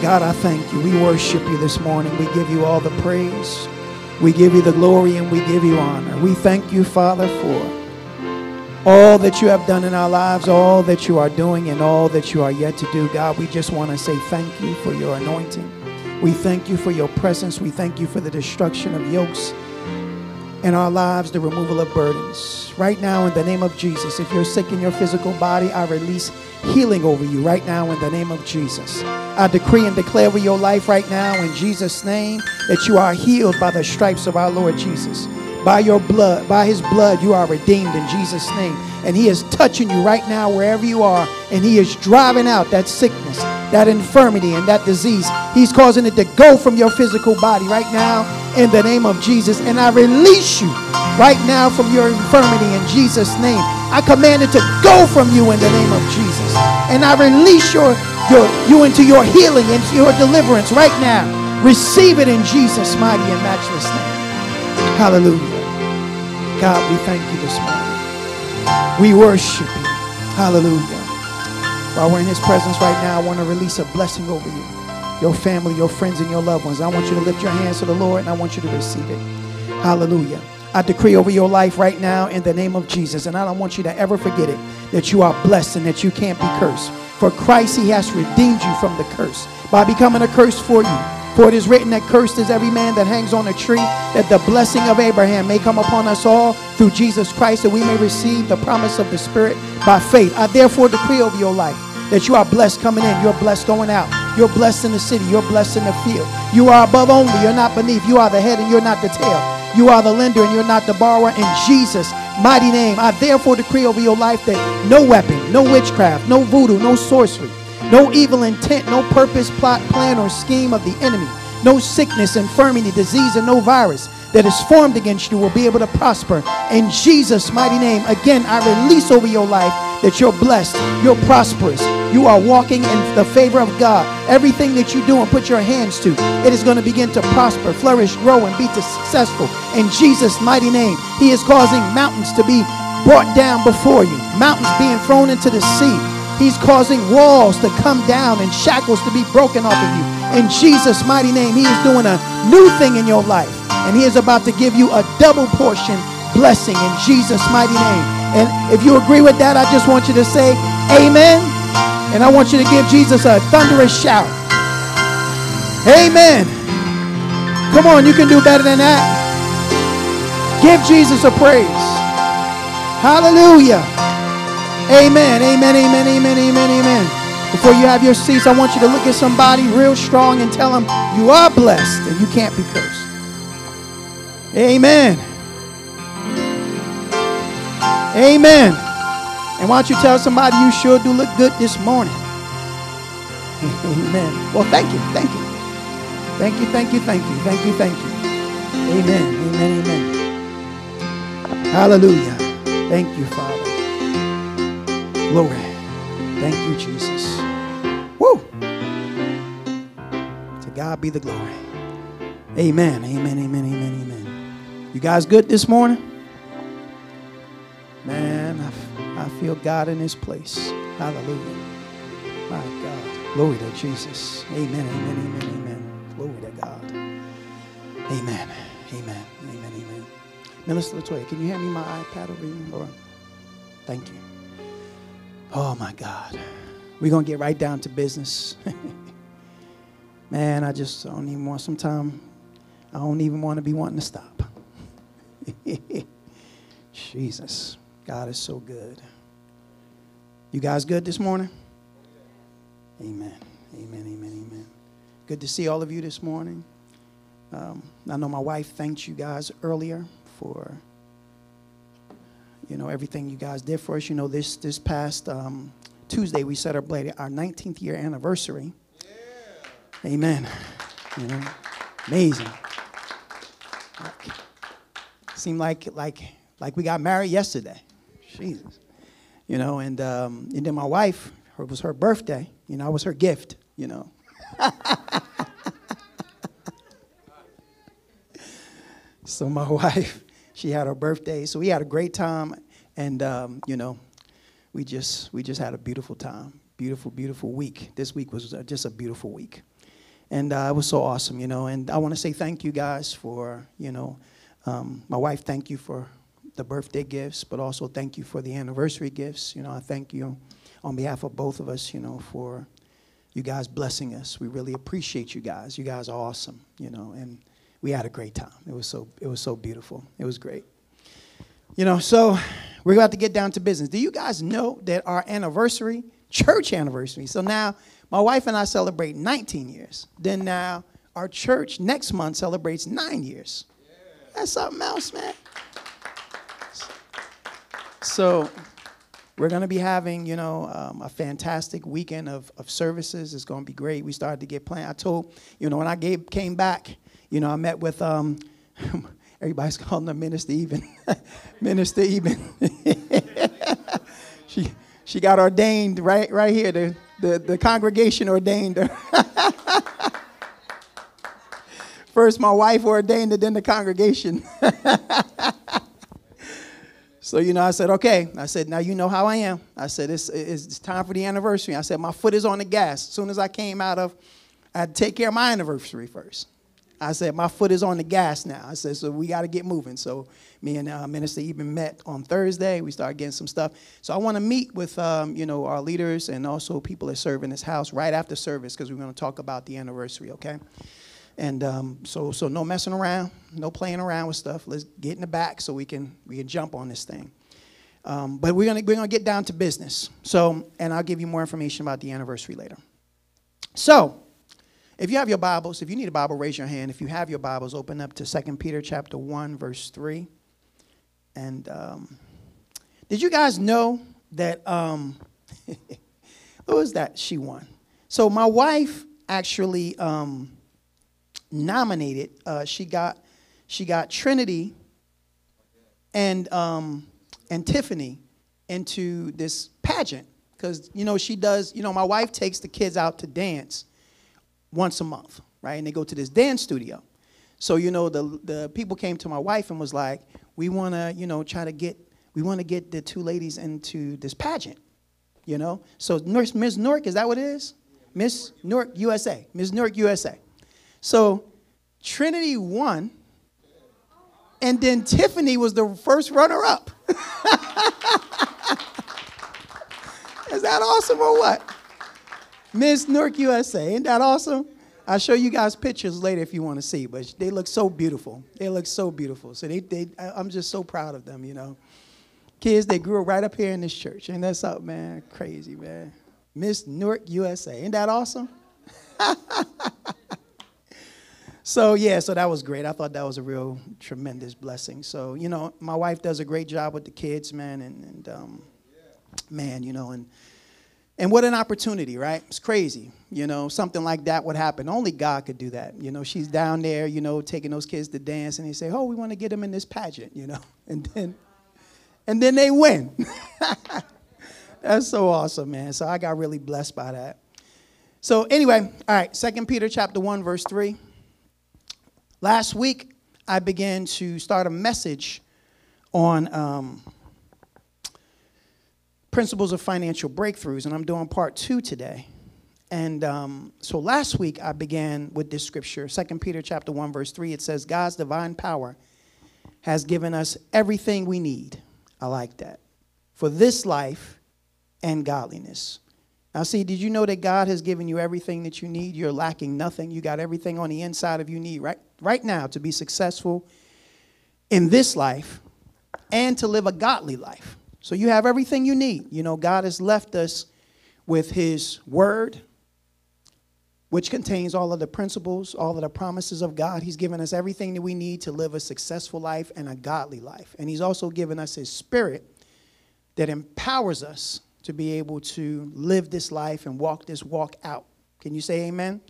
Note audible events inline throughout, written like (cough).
God, I thank you. We worship you this morning. We give you all the praise. We give you the glory and we give you honor. We thank you, Father, for all that you have done in our lives, all that you are doing, and all that you are yet to do. God, we just want to say thank you for your anointing. We thank you for your presence. We thank you for the destruction of yokes in our lives, the removal of burdens. Right now, in the name of Jesus, if you're sick in your physical body, I release healing over you right now in the name of Jesus. I decree and declare over your life right now in Jesus' name that you are healed by the stripes of our Lord Jesus. By your blood, by his blood, you are redeemed in Jesus' name. And he is touching you right now wherever you are, and he is driving out that sickness, that infirmity, and that disease. He's causing it to go from your physical body right now in the name of Jesus. And I release you right now from your infirmity in Jesus' name. I command it to go from you in the name of Jesus. And I release your, your you into your healing, into your deliverance right now. Receive it in Jesus' mighty and matchless name. Hallelujah. God, we thank you this morning. We worship you. Hallelujah. While we're in his presence right now, I want to release a blessing over you, your family, your friends, and your loved ones. I want you to lift your hands to the Lord and I want you to receive it. Hallelujah. I decree over your life right now in the name of Jesus. And I don't want you to ever forget it that you are blessed and that you can't be cursed. For Christ, He has redeemed you from the curse by becoming a curse for you. For it is written that cursed is every man that hangs on a tree, that the blessing of Abraham may come upon us all through Jesus Christ, that we may receive the promise of the Spirit by faith. I therefore decree over your life that you are blessed coming in, you're blessed going out, you're blessed in the city, you're blessed in the field. You are above only, you're not beneath. You are the head and you're not the tail. You are the lender and you're not the borrower. In Jesus' mighty name, I therefore decree over your life that no weapon, no witchcraft, no voodoo, no sorcery, no evil intent, no purpose, plot, plan, or scheme of the enemy, no sickness, infirmity, disease, and no virus that is formed against you will be able to prosper. In Jesus' mighty name, again, I release over your life that you're blessed, you're prosperous, you are walking in the favor of God. Everything that you do and put your hands to, it is going to begin to prosper, flourish, grow, and be successful. In Jesus' mighty name, He is causing mountains to be brought down before you, mountains being thrown into the sea. He's causing walls to come down and shackles to be broken off of you. In Jesus' mighty name, He is doing a new thing in your life. And He is about to give you a double portion blessing in Jesus' mighty name. And if you agree with that, I just want you to say, Amen. And I want you to give Jesus a thunderous shout. Amen. Come on, you can do better than that. Give Jesus a praise. Hallelujah. Amen. Amen. Amen. Amen. Amen. Amen. Before you have your seats, I want you to look at somebody real strong and tell them you are blessed and you can't be cursed. Amen. Amen. And why don't you tell somebody you sure do look good this morning? (laughs) Amen. Well, thank you. Thank you. Thank you. Thank you. Thank you. Thank you. Thank you. Amen. Amen. Amen. Hallelujah. Thank you, Father. Glory. Thank you, Jesus. Woo. To God be the glory. Amen. Amen. Amen. Amen. Amen. You guys good this morning? Man, I, I feel God in His place. Hallelujah. My God. Glory to Jesus. Amen. Amen. Amen. Amen. Glory to God. Amen. Amen. Amen. Amen. Minister Latoya, can you hand me my iPad over here? Or thank you. Oh my God. We're gonna get right down to business. (laughs) Man, I just don't even want some time. I don't even want to be wanting to stop. (laughs) Jesus. God is so good. You guys good this morning? Amen. Amen. Amen. Amen. Good to see all of you this morning. Um, I know my wife thanked you guys earlier for you know everything you guys did for us. You know this this past um, Tuesday we celebrated our 19th year anniversary. Yeah. Amen. You know, amazing. Like, seemed like like like we got married yesterday. Jesus. You know, and um, and then my wife, it was her birthday. You know, I was her gift. You know. (laughs) so my (laughs) wife, she had her birthday, so we had a great time, and um, you know, we just we just had a beautiful time, beautiful beautiful week. This week was just a beautiful week. And uh, it was so awesome, you know. And I want to say thank you guys for, you know, um, my wife, thank you for the birthday gifts, but also thank you for the anniversary gifts. You know, I thank you on behalf of both of us, you know, for you guys blessing us. We really appreciate you guys. You guys are awesome, you know, and we had a great time. It was so it was so beautiful. It was great. You know, so we're about to get down to business. Do you guys know that our anniversary, church anniversary, so now my wife and I celebrate 19 years. Then now our church next month celebrates nine years. That's something else, man. So we're going to be having, you know, um, a fantastic weekend of, of services. It's going to be great. We started to get planned. I told, you know, when I gave, came back, you know, I met with, um, (laughs) everybody's calling her Minister Even. (laughs) Minister Even. (laughs) she, she got ordained right, right here. The, the, the congregation ordained her. First, my wife ordained it, then the congregation. So, you know, I said, okay. I said, now you know how I am. I said, it's, it's time for the anniversary. I said, my foot is on the gas. As soon as I came out of, I had to take care of my anniversary first. I said, my foot is on the gas now. I said, so we got to get moving. So me and uh, Minister even met on Thursday. We started getting some stuff. So I want to meet with, um, you know, our leaders and also people that serve in this house right after service because we're going to talk about the anniversary, okay? And um, so, so no messing around, no playing around with stuff. Let's get in the back so we can we can jump on this thing. Um, but we're gonna we're gonna get down to business. So, and I'll give you more information about the anniversary later. So, if you have your Bibles, if you need a Bible, raise your hand. If you have your Bibles, open up to 2 Peter chapter one, verse three. And um, did you guys know that? Um, (laughs) what was that? She won. So my wife actually. Um, nominated. Uh, she got she got Trinity and um, and Tiffany into this pageant because you know she does. You know, my wife takes the kids out to dance once a month, right? And they go to this dance studio. So you know, the the people came to my wife and was like, "We want to, you know, try to get we want to get the two ladies into this pageant." You know, so Miss Newark, is that what it is? Miss Newark USA, Miss Newark USA. So Trinity won, and then Tiffany was the first runner up. (laughs) Is that awesome or what? Miss Newark USA. Isn't that awesome? I'll show you guys pictures later if you want to see, but they look so beautiful. They look so beautiful. So they, they, I'm just so proud of them, you know. Kids, they grew right up here in this church. And that's up, man. Crazy, man. Miss Newark USA. Ain't that awesome? (laughs) So yeah, so that was great. I thought that was a real tremendous blessing. So you know, my wife does a great job with the kids, man, and, and um, man, you know, and and what an opportunity, right? It's crazy, you know, something like that would happen. Only God could do that. You know, she's down there, you know, taking those kids to dance, and they say, "Oh, we want to get them in this pageant," you know, (laughs) and then and then they win. (laughs) That's so awesome, man. So I got really blessed by that. So anyway, all right, Second Peter chapter one, verse three. Last week, I began to start a message on um, principles of financial breakthroughs, and I'm doing part two today. And um, so last week, I began with this scripture, 2 Peter chapter 1, verse 3. It says, God's divine power has given us everything we need. I like that. For this life and godliness. Now, see, did you know that God has given you everything that you need? You're lacking nothing. You got everything on the inside of you need right, right now to be successful in this life and to live a godly life. So you have everything you need. You know, God has left us with His Word, which contains all of the principles, all of the promises of God. He's given us everything that we need to live a successful life and a godly life. And He's also given us His Spirit that empowers us to be able to live this life and walk this walk out. Can you say amen?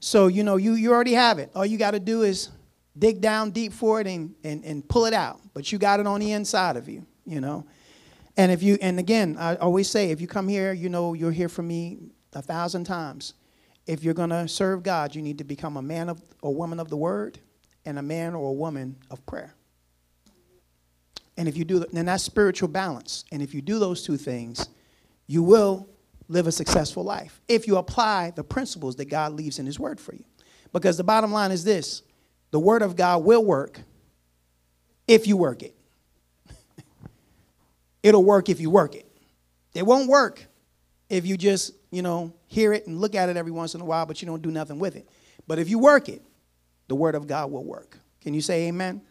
So, you know, you, you already have it. All you got to do is dig down deep for it and, and, and pull it out. But you got it on the inside of you, you know. And if you, and again, I always say, if you come here, you know, you'll hear from me a thousand times. If you're going to serve God, you need to become a man of, or woman of the word and a man or a woman of prayer. And if you do, then that's spiritual balance. And if you do those two things, you will live a successful life if you apply the principles that God leaves in His Word for you. Because the bottom line is this the Word of God will work if you work it. (laughs) It'll work if you work it. It won't work if you just, you know, hear it and look at it every once in a while, but you don't do nothing with it. But if you work it, the Word of God will work. Can you say amen?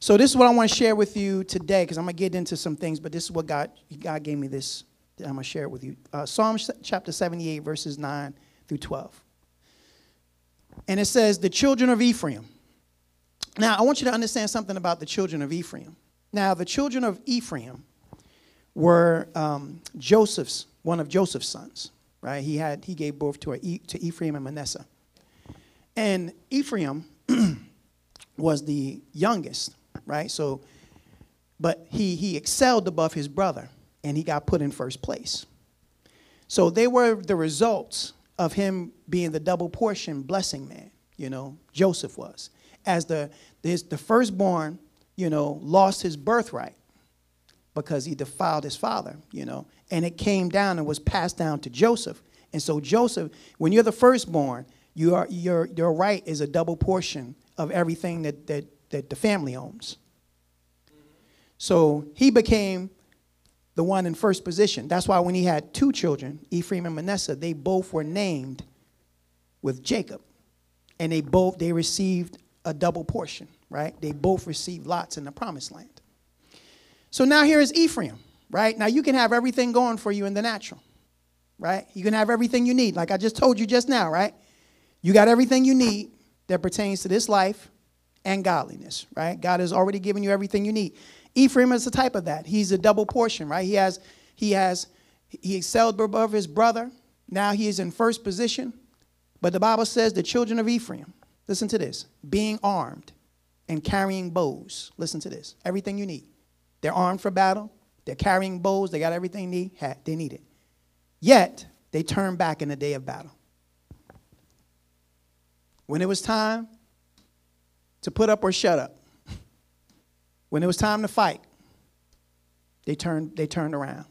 So this is what I want to share with you today, because I'm gonna get into some things, but this is what God God gave me this. I'm gonna share it with you. Uh, Psalm chapter 78, verses 9 through 12. And it says, "The children of Ephraim." Now I want you to understand something about the children of Ephraim. Now the children of Ephraim were um, Joseph's one of Joseph's sons. Right? He had he gave birth to a, to Ephraim and Manasseh. And Ephraim (clears throat) was the youngest right? So, but he, he excelled above his brother and he got put in first place. So they were the results of him being the double portion blessing man, you know, Joseph was. As the, his, the firstborn, you know, lost his birthright because he defiled his father, you know, and it came down and was passed down to Joseph. And so Joseph, when you're the firstborn, you are, your, your right is a double portion of everything that, that that the family owns. So he became the one in first position. That's why when he had two children, Ephraim and Manasseh, they both were named with Jacob. And they both they received a double portion, right? They both received lots in the promised land. So now here is Ephraim, right? Now you can have everything going for you in the natural, right? You can have everything you need. Like I just told you just now, right? You got everything you need that pertains to this life and godliness, right? God has already given you everything you need. Ephraim is the type of that. He's a double portion, right? He has, he has, he excelled above his brother. Now he is in first position. But the Bible says the children of Ephraim, listen to this, being armed and carrying bows. Listen to this. Everything you need. They're armed for battle. They're carrying bows. They got everything they need. They need it. Yet they turn back in the day of battle. When it was time to put up or shut up. When it was time to fight, they turned, they turned around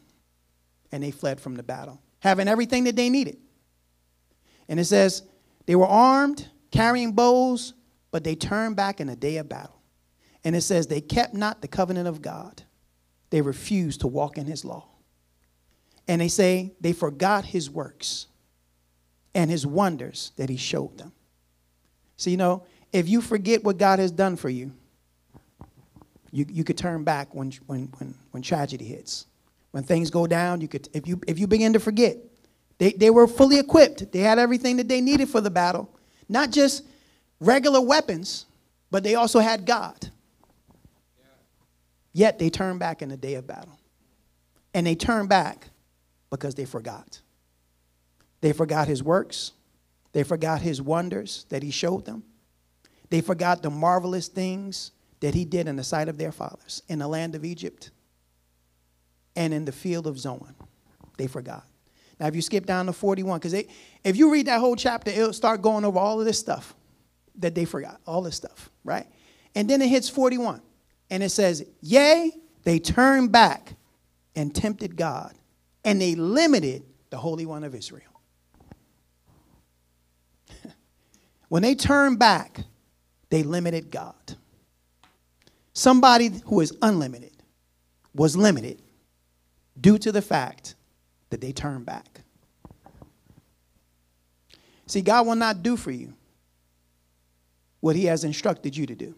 and they fled from the battle, having everything that they needed. And it says they were armed, carrying bows, but they turned back in a day of battle. And it says they kept not the covenant of God, they refused to walk in his law. And they say they forgot his works and his wonders that he showed them. So, you know, if you forget what God has done for you, you, you could turn back when, when, when, when tragedy hits. When things go down, you could, if, you, if you begin to forget, they, they were fully equipped. They had everything that they needed for the battle. Not just regular weapons, but they also had God. Yet they turned back in the day of battle. And they turned back because they forgot. They forgot his works, they forgot his wonders that he showed them. They forgot the marvelous things that he did in the sight of their fathers in the land of Egypt and in the field of Zoan. They forgot. Now, if you skip down to 41, because if you read that whole chapter, it'll start going over all of this stuff that they forgot, all this stuff, right? And then it hits 41, and it says, Yea, they turned back and tempted God, and they limited the Holy One of Israel. (laughs) when they turned back, they limited God. Somebody who is unlimited was limited due to the fact that they turned back. See, God will not do for you what He has instructed you to do.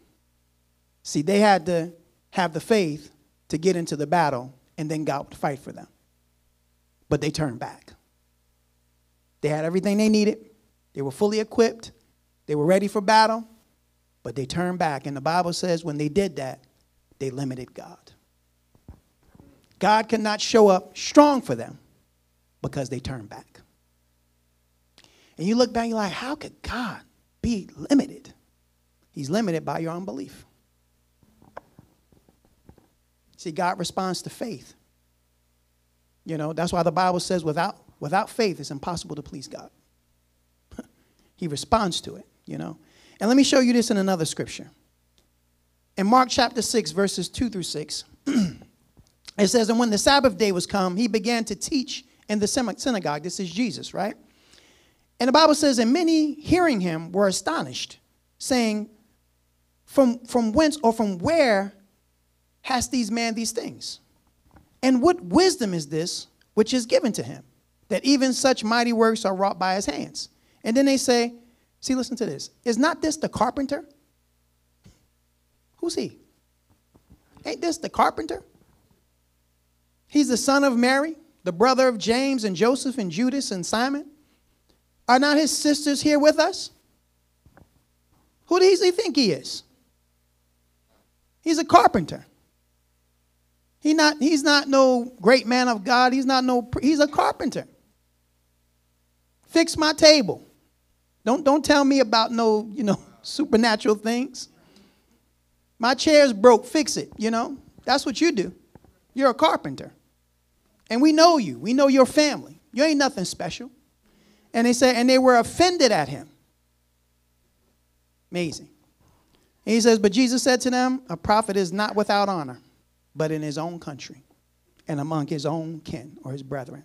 See, they had to have the faith to get into the battle, and then God would fight for them. But they turned back. They had everything they needed, they were fully equipped, they were ready for battle, but they turned back. And the Bible says when they did that, they limited God. God cannot show up strong for them because they turned back. And you look back, you're like, how could God be limited? He's limited by your unbelief. See, God responds to faith. You know, that's why the Bible says without, without faith, it's impossible to please God. (laughs) he responds to it, you know. And let me show you this in another scripture. In Mark chapter 6, verses 2 through 6, (clears throat) it says, And when the Sabbath day was come, he began to teach in the synagogue. This is Jesus, right? And the Bible says, and many hearing him were astonished, saying, From, from whence or from where has these man these things? And what wisdom is this which is given to him, that even such mighty works are wrought by his hands? And then they say, See, listen to this. Is not this the carpenter? Who's he? Ain't this the carpenter? He's the son of Mary, the brother of James and Joseph and Judas and Simon. Are not his sisters here with us? Who does he think he is? He's a carpenter. He not, he's not no great man of God. He's not no, he's a carpenter. Fix my table. Don't, don't tell me about no, you know, (laughs) supernatural things. My chair's broke, fix it, you know? That's what you do. You're a carpenter. And we know you. We know your family. You ain't nothing special. And they say, and they were offended at him. Amazing. And he says, But Jesus said to them, A prophet is not without honor, but in his own country, and among his own kin or his brethren,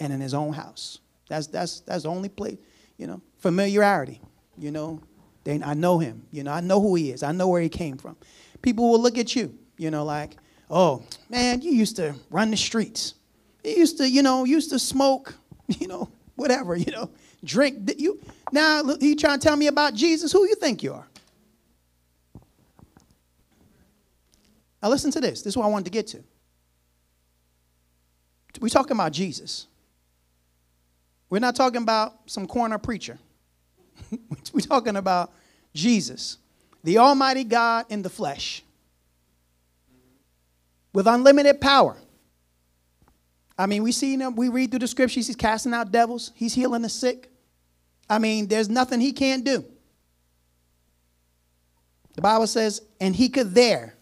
and in his own house. That's that's that's the only place, you know, familiarity. You know, they, I know him. You know, I know who he is. I know where he came from. People will look at you, you know, like, oh, man, you used to run the streets. You used to, you know, used to smoke, (laughs) you know, whatever, you know, drink. You now you trying to tell me about Jesus? Who you think you are? Now listen to this. This is what I wanted to get to. We're talking about Jesus. We're not talking about some corner preacher. (laughs) We're talking about Jesus, the Almighty God in the flesh, with unlimited power. I mean, we see him, we read through the scriptures, he's casting out devils, he's healing the sick. I mean, there's nothing he can't do. The Bible says, and he could there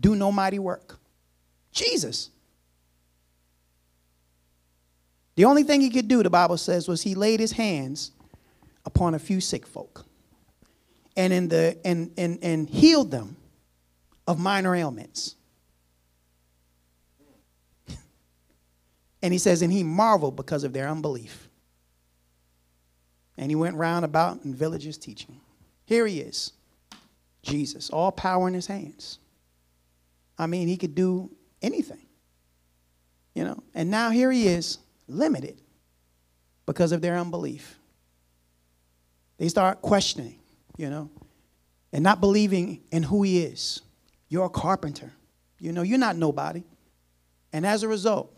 do no mighty work. Jesus. The only thing he could do, the Bible says, was he laid his hands upon a few sick folk and in the and and, and healed them of minor ailments. And he says, and he marveled because of their unbelief. And he went round about in villages teaching. Here he is, Jesus, all power in his hands. I mean, he could do anything, you know. And now here he is, limited because of their unbelief. They start questioning, you know, and not believing in who he is. You're a carpenter, you know, you're not nobody. And as a result,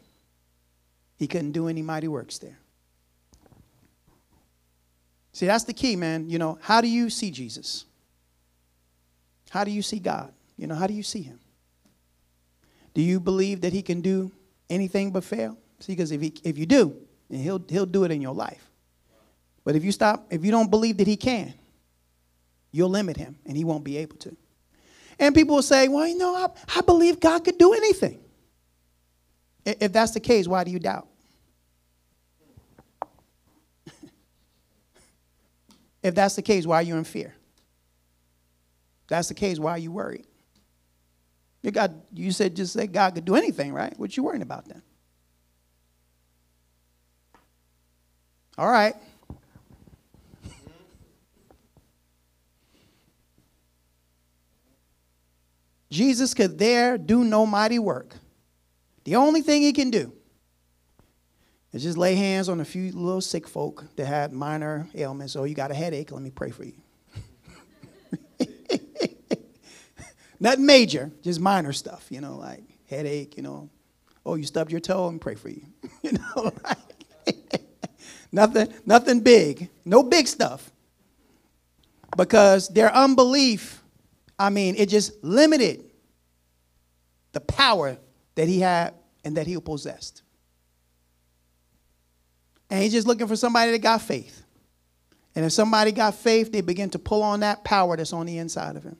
he couldn't do any mighty works there. See, that's the key, man. You know, how do you see Jesus? How do you see God? You know, how do you see him? Do you believe that he can do anything but fail? See, because if, he, if you do, he'll, he'll do it in your life. But if you stop, if you don't believe that he can, you'll limit him and he won't be able to. And people will say, well, you know, I, I believe God could do anything. If that's the case, why do you doubt? (laughs) if that's the case, why are you in fear? That's the case, why are you worried? You, got, you said just say God could do anything, right? What you worrying about then? All right. Jesus could there do no mighty work the only thing he can do is just lay hands on a few little sick folk that had minor ailments. Oh, you got a headache? Let me pray for you. (laughs) Nothing major, just minor stuff, you know, like headache, you know. Oh, you stubbed your toe? Let me pray for you. (laughs) you know, (laughs) nothing, nothing big, no big stuff. Because their unbelief, I mean, it just limited the power that he had and that he possessed. And he's just looking for somebody that got faith. And if somebody got faith, they begin to pull on that power that's on the inside of him.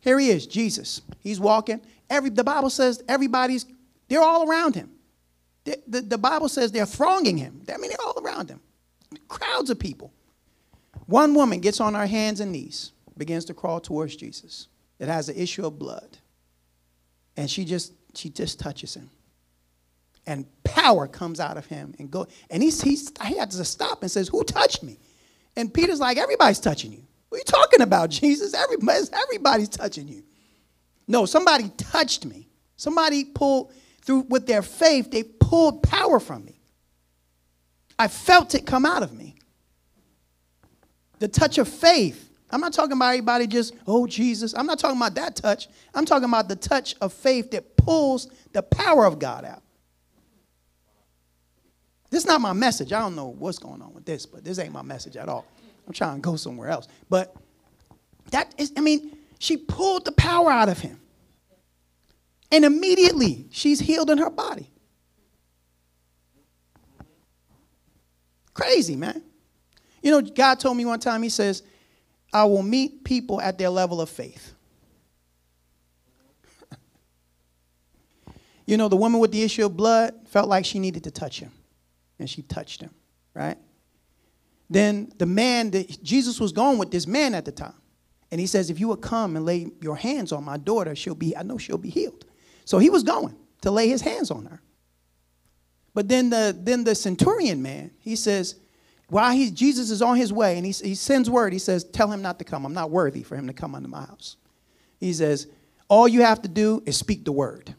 Here he is, Jesus. He's walking. Every, the Bible says everybody's, they're all around him. The, the, the Bible says they're thronging him. I mean, they're all around him. Crowds of people. One woman gets on her hands and knees, begins to crawl towards Jesus. It has an issue of blood. And she just she just touches him. and power comes out of him and go and he's, he's he had to stop and says who touched me and peter's like everybody's touching you what are you talking about jesus everybody's, everybody's touching you no somebody touched me somebody pulled through with their faith they pulled power from me i felt it come out of me the touch of faith i'm not talking about everybody just oh jesus i'm not talking about that touch i'm talking about the touch of faith that pulls the power of god out this is not my message. I don't know what's going on with this, but this ain't my message at all. I'm trying to go somewhere else. But that is, I mean, she pulled the power out of him. And immediately she's healed in her body. Crazy, man. You know, God told me one time, He says, I will meet people at their level of faith. (laughs) you know, the woman with the issue of blood felt like she needed to touch him and she touched him, right? Then the man that Jesus was going with this man at the time. And he says, if you would come and lay your hands on my daughter, she'll be, I know she'll be healed. So he was going to lay his hands on her. But then the then the centurion man, he says, while he, Jesus is on his way, and he, he sends word, he says, Tell him not to come. I'm not worthy for him to come under my house. He says, All you have to do is speak the word.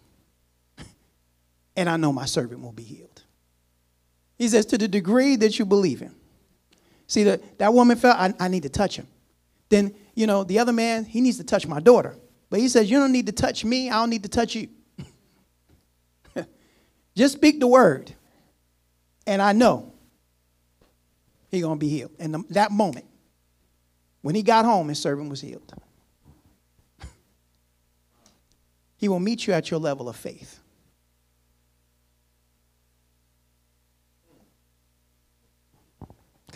(laughs) and I know my servant will be healed. He says, to the degree that you believe him. See, the, that woman felt, I, I need to touch him. Then, you know, the other man, he needs to touch my daughter. But he says, You don't need to touch me, I don't need to touch you. Just speak the word. And I know he's going to be healed. And that moment, when he got home, his servant was healed. (laughs) he will meet you at your level of faith.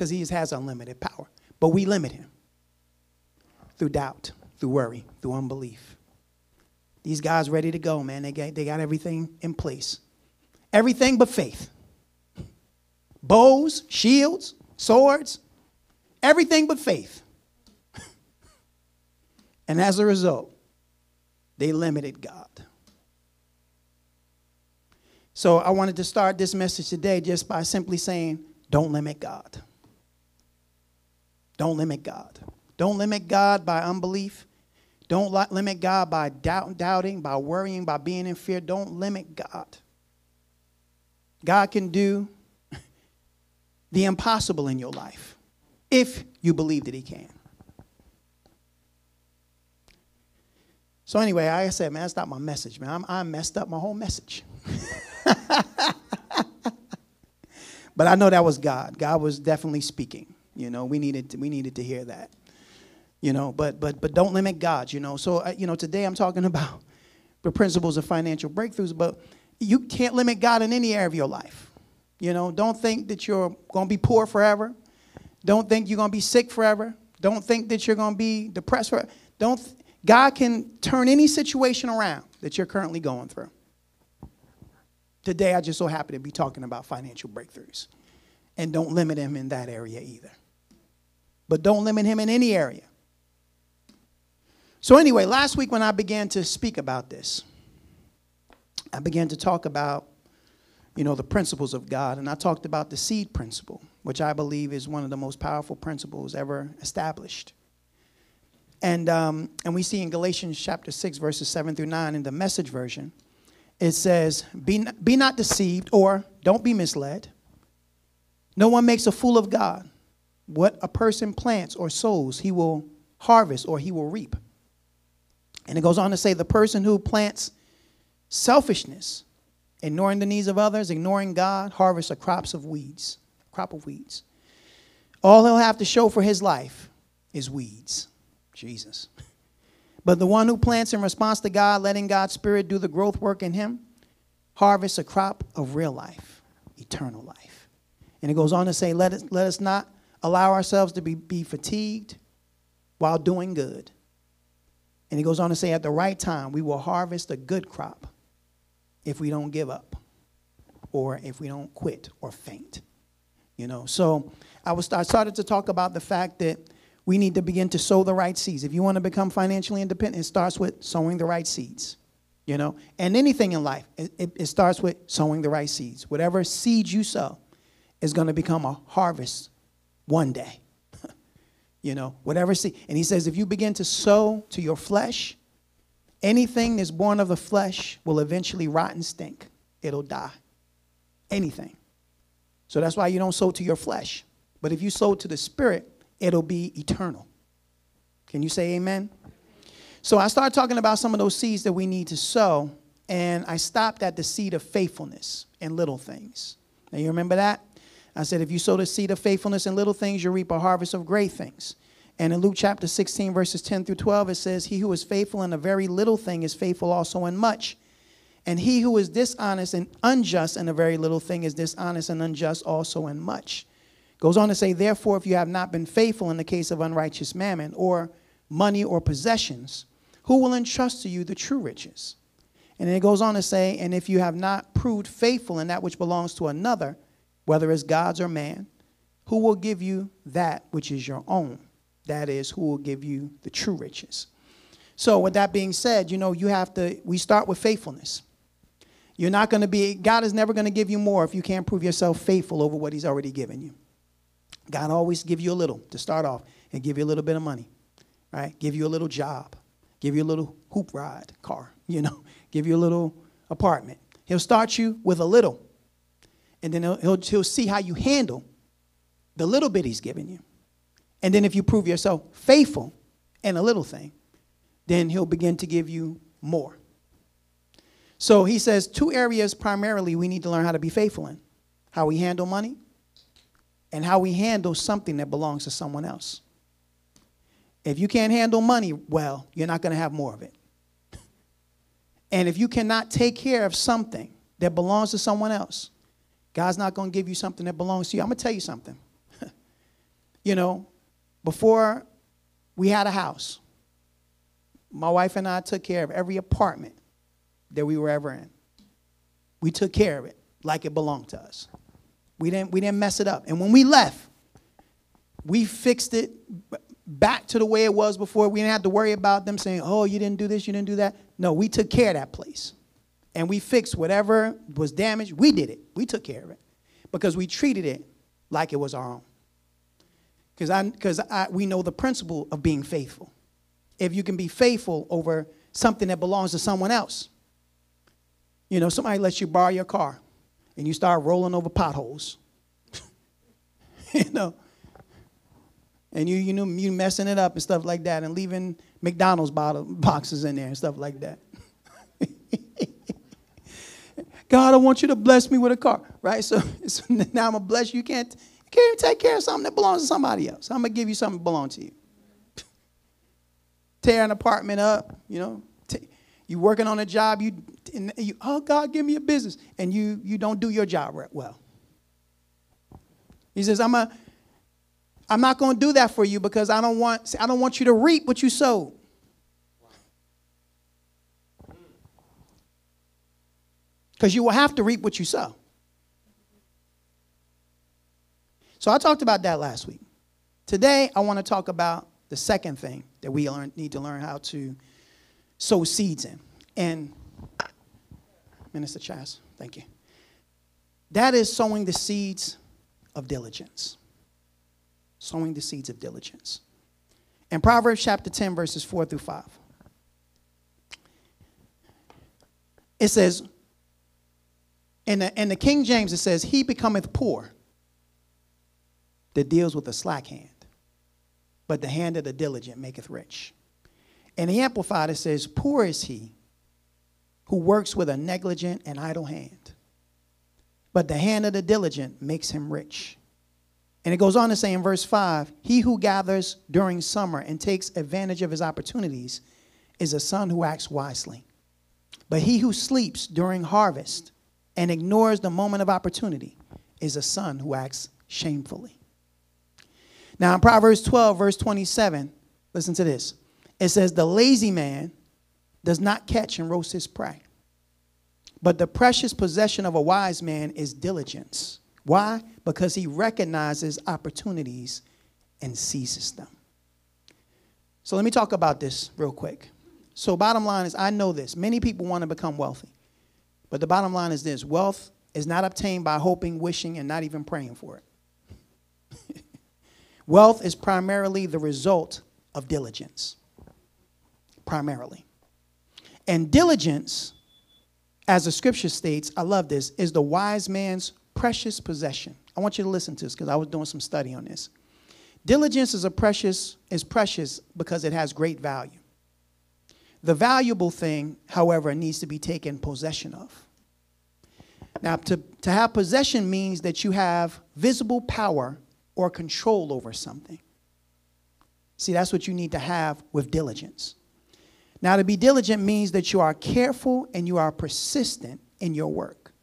because he has unlimited power. But we limit him through doubt, through worry, through unbelief. These guys ready to go, man. They got, they got everything in place. Everything but faith. Bows, shields, swords, everything but faith. (laughs) and as a result, they limited God. So I wanted to start this message today just by simply saying, don't limit God. Don't limit God. Don't limit God by unbelief. Don't limit God by doubt, doubting, by worrying, by being in fear. Don't limit God. God can do (laughs) the impossible in your life if you believe that He can. So, anyway, like I said, man, that's not my message, man. I'm, I messed up my whole message. (laughs) but I know that was God. God was definitely speaking. You know, we needed to, we needed to hear that. You know, but but but don't limit God. You know, so uh, you know today I'm talking (laughs) about the principles of financial breakthroughs, but you can't limit God in any area of your life. You know, don't think that you're going to be poor forever. Don't think you're going to be sick forever. Don't think that you're going to be depressed forever. Don't God can turn any situation around that you're currently going through. Today I just so happen to be talking about financial breakthroughs. And don't limit him in that area either but don't limit him in any area. So, anyway, last week when I began to speak about this, I began to talk about, you know, the principles of God, and I talked about the seed principle, which I believe is one of the most powerful principles ever established. And, um, and we see in Galatians chapter 6, verses 7 through 9 in the message version, it says, be be not deceived or don't be misled. No one makes a fool of God. What a person plants or sows, he will harvest or he will reap. And it goes on to say the person who plants selfishness, ignoring the needs of others, ignoring God, harvests a crops of weeds, crop of weeds. All he'll have to show for his life is weeds. Jesus. (laughs) But the one who plants in response to God, letting God's Spirit do the growth work in him, harvests a crop of real life, eternal life. And it goes on to say, let us, let us not allow ourselves to be, be fatigued while doing good. And he goes on to say, at the right time, we will harvest a good crop if we don't give up or if we don't quit or faint. You know, so I, was, I started to talk about the fact that we need to begin to sow the right seeds. If you want to become financially independent, it starts with sowing the right seeds. You know, and anything in life, it, it, starts with sowing the right seeds. Whatever seeds you sow is going to become a harvest one day. (laughs) you know, whatever seed. And he says, if you begin to sow to your flesh, anything that's born of the flesh will eventually rot and stink. It'll die. Anything. So that's why you don't sow to your flesh. But if you sow to the spirit, it'll be eternal. Can you say amen? So I started talking about some of those seeds that we need to sow, and I stopped at the seed of faithfulness in little things. Now you remember that? I said, if you sow the seed of faithfulness in little things, you reap a harvest of great things. And in Luke chapter 16, verses 10 through 12, it says, He who is faithful in a very little thing is faithful also in much. And he who is dishonest and unjust in a very little thing is dishonest and unjust also in much. Goes on to say, Therefore, if you have not been faithful in the case of unrighteous mammon or money or possessions, who will entrust to you the true riches? And then it goes on to say, And if you have not proved faithful in that which belongs to another, whether it's God's or man, who will give you that which is your own? That is, who will give you the true riches. So, with that being said, you know, you have to, we start with faithfulness. You're not going to be, God is never going to give you more if you can't prove yourself faithful over what He's already given you. God always give you a little to start off and give you a little bit of money, right? Give you a little job, give you a little hoop ride car, (laughs) you know, give you a little apartment. He'll start you with a little, and then he'll, he'll, he'll see how you handle the little bit he's given you. And then if you prove yourself faithful in a little thing, then he'll begin to give you more. So he says two areas primarily we need to learn how to be faithful in how we handle money and how we handle something that belongs to someone else. If you can't handle money well, you're not going to have more of it. (laughs) And if you cannot take care of something that belongs to someone else, God's not going to give you something that belongs to you. I'm going to tell you something. (laughs) you know, before we had a house, my wife and I took care of every apartment that we were ever in. We took care of it like it belonged to us. We didn't, we didn't mess it up. And when we left, we fixed it back to the way it was before. We didn't have to worry about them saying, oh, you didn't do this, you didn't do that. No, we took care of that place. And we fixed whatever was damaged. We did it. We took care of it because we treated it like it was our own. Because I, cause I, we know the principle of being faithful. If you can be faithful over something that belongs to someone else, you know, somebody lets you borrow your car and you start rolling over potholes. (laughs) you know, and you you know you messing it up and stuff like that, and leaving McDonald's bottle boxes in there and stuff like that. (laughs) God, I want you to bless me with a car, right? So, (laughs) so now I'm gonna bless you. You can't can't even take care of something that belongs to somebody else. I'm gonna give you something that belongs to you. (laughs) Tear an apartment up, you know. T- you working on a job, you, you oh God, give me a business, and you you don't do your job well. He says, I'm a I'm not going to do that for you because I don't want I don't want you to reap what you sowed. Because you will have to reap what you sow. So I talked about that last week. Today I want to talk about the second thing that we learn, need to learn how to sow seeds in. And Minister Chas, thank you. That is sowing the seeds of diligence. Sowing the seeds of diligence. In Proverbs chapter 10, verses 4 through 5, it says, in the, in the King James, it says, He becometh poor that deals with a slack hand, but the hand of the diligent maketh rich. And the Amplified, it says, Poor is he who works with a negligent and idle hand, but the hand of the diligent makes him rich. And it goes on to say in verse 5 He who gathers during summer and takes advantage of his opportunities is a son who acts wisely. But he who sleeps during harvest and ignores the moment of opportunity is a son who acts shamefully. Now, in Proverbs 12, verse 27, listen to this. It says, The lazy man does not catch and roast his prey, but the precious possession of a wise man is diligence. Why? Because he recognizes opportunities and seizes them. So let me talk about this real quick. So, bottom line is, I know this. Many people want to become wealthy. But the bottom line is this wealth is not obtained by hoping, wishing, and not even praying for it. Wealth is primarily the result of diligence. Primarily. And diligence, as the scripture states, I love this, is the wise man's precious possession. I want you to listen to this because I was doing some study on this. Diligence is a precious is precious because it has great value. The valuable thing, however, needs to be taken possession of. Now, to, to have possession means that you have visible power or control over something. See, that's what you need to have with diligence. Now, to be diligent means that you are careful and you are persistent in your work.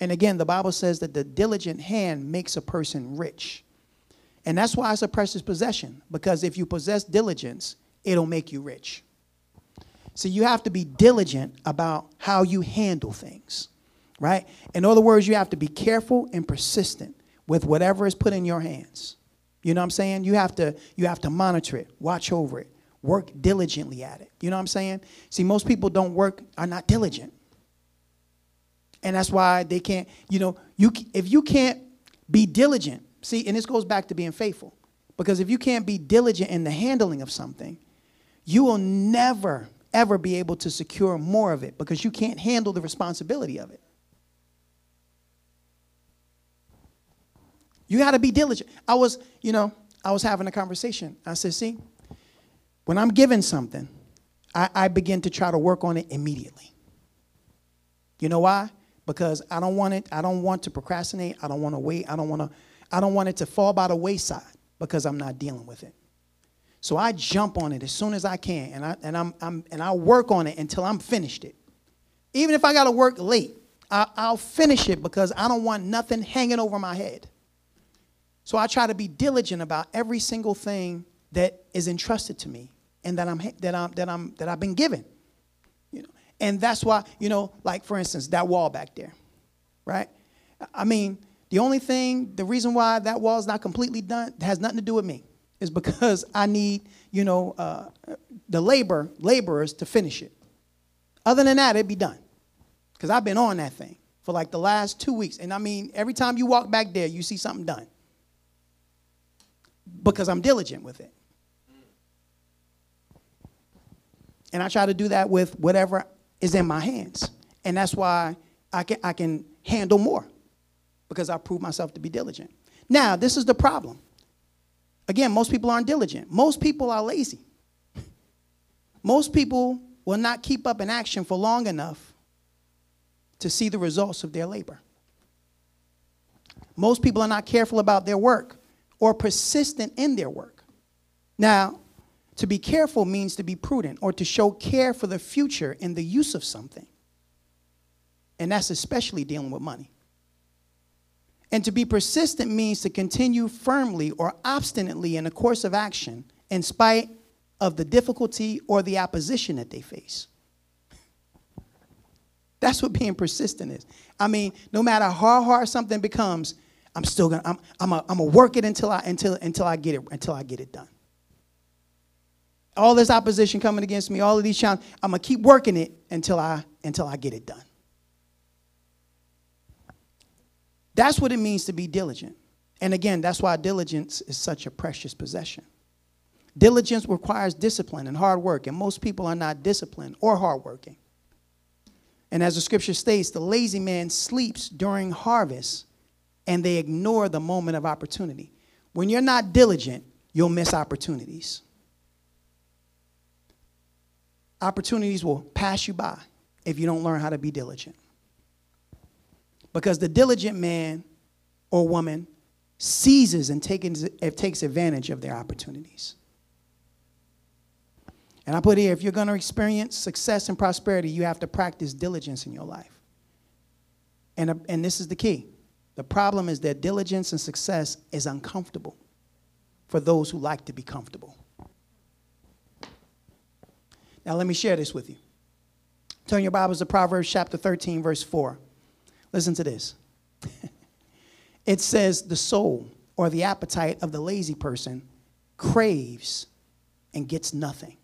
And again, the Bible says that the diligent hand makes a person rich. And that's why it's a precious possession, because if you possess diligence, it'll make you rich. So you have to be diligent about how you handle things, right? In other words, you have to be careful and persistent with whatever is put in your hands. You know what I'm saying? You have to you have to monitor it, watch over it, work diligently at it. You know what I'm saying? See, most people don't work are not diligent. And that's why they can't, you know, you if you can't be diligent See, and this goes back to being faithful. Because if you can't be diligent in the handling of something, you will never, ever be able to secure more of it because you can't handle the responsibility of it. You got to be diligent. I was, you know, I was having a conversation. I said, see, when I'm given something, I, I begin to try to work on it immediately. You know why? Because I don't want it, I don't want to procrastinate, I don't want to wait, I don't want to I don't want it to fall by the wayside because I'm not dealing with it. So I jump on it as soon as I can, and I and I'm, I'm and I work on it until I'm finished it. Even if I got to work late, I, I'll finish it because I don't want nothing hanging over my head. So I try to be diligent about every single thing that is entrusted to me and that I'm that I'm that I'm that I've been given. You know, and that's why you know, like for instance, that wall back there, right? I mean, the only thing, the reason why that wall is not completely done has nothing to do with me. Is because I need, you know, uh, the labor laborers to finish it. Other than that, it'd be done. Because I've been on that thing for like the last two weeks. And I mean, every time you walk back there, you see something done. Because I'm diligent with it. And I try to do that with whatever is in my hands. And that's why I can, I can handle more because I prove myself to be diligent. Now, this is the problem. Again, most people aren't diligent. Most people are lazy. Most people will not keep up an action for long enough to see the results of their labor. Most people are not careful about their work or persistent in their work. Now, to be careful means to be prudent or to show care for the future in the use of something. And that's especially dealing with money. And to be persistent means to continue firmly or obstinately in a course of action in spite of the difficulty or the opposition that they face. That's what being persistent is. I mean, no matter how hard something becomes, I'm still gonna I'm I'm a, I'm gonna work it until I until until I get it until I get it done. All this opposition coming against me, all of these challenges, I'm gonna keep working it until I until I get it done. That's what it means to be diligent. And again, that's why diligence is such a precious possession. Diligence requires discipline and hard work, and most people are not disciplined or hardworking. And as the scripture states, the lazy man sleeps during harvest and they ignore the moment of opportunity. When you're not diligent, you'll miss opportunities. Opportunities will pass you by if you don't learn how to be diligent. Because the diligent man or woman seizes and takes advantage of their opportunities. And I put here if you're going to experience success and prosperity, you have to practice diligence in your life. And, and this is the key. The problem is that diligence and success is uncomfortable for those who like to be comfortable. Now, let me share this with you. Turn your Bibles to Proverbs chapter 13, verse 4. Listen to this. (laughs) it says, the soul or the appetite of the lazy person craves and gets nothing.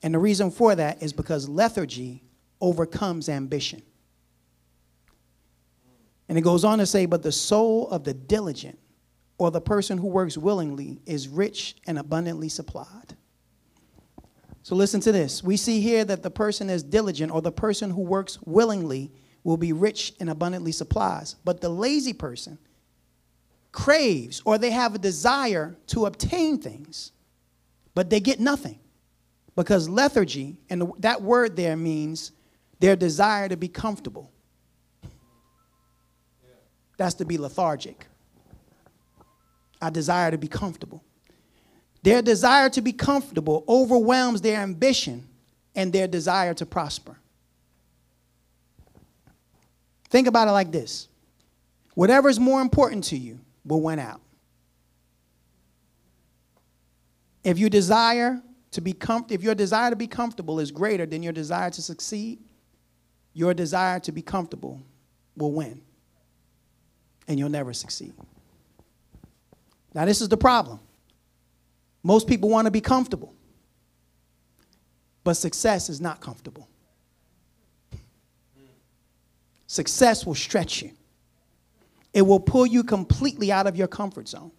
And the reason for that is because lethargy overcomes ambition. And it goes on to say, but the soul of the diligent or the person who works willingly is rich and abundantly supplied. So listen to this. We see here that the person is diligent or the person who works willingly will be rich and abundantly supplies. But the lazy person craves or they have a desire to obtain things, but they get nothing. Because lethargy, and that word there means their desire to be comfortable. That's to be lethargic. I desire to be comfortable. Their desire to be comfortable overwhelms their ambition and their desire to prosper. Think about it like this whatever is more important to you will win out. If you desire to be if your desire to be comfortable is greater than your desire to succeed, your desire to be comfortable will win. And you'll never succeed. Now, this is the problem. Most people want to be comfortable, but success is not comfortable. Success will stretch you, it will pull you completely out of your comfort zone.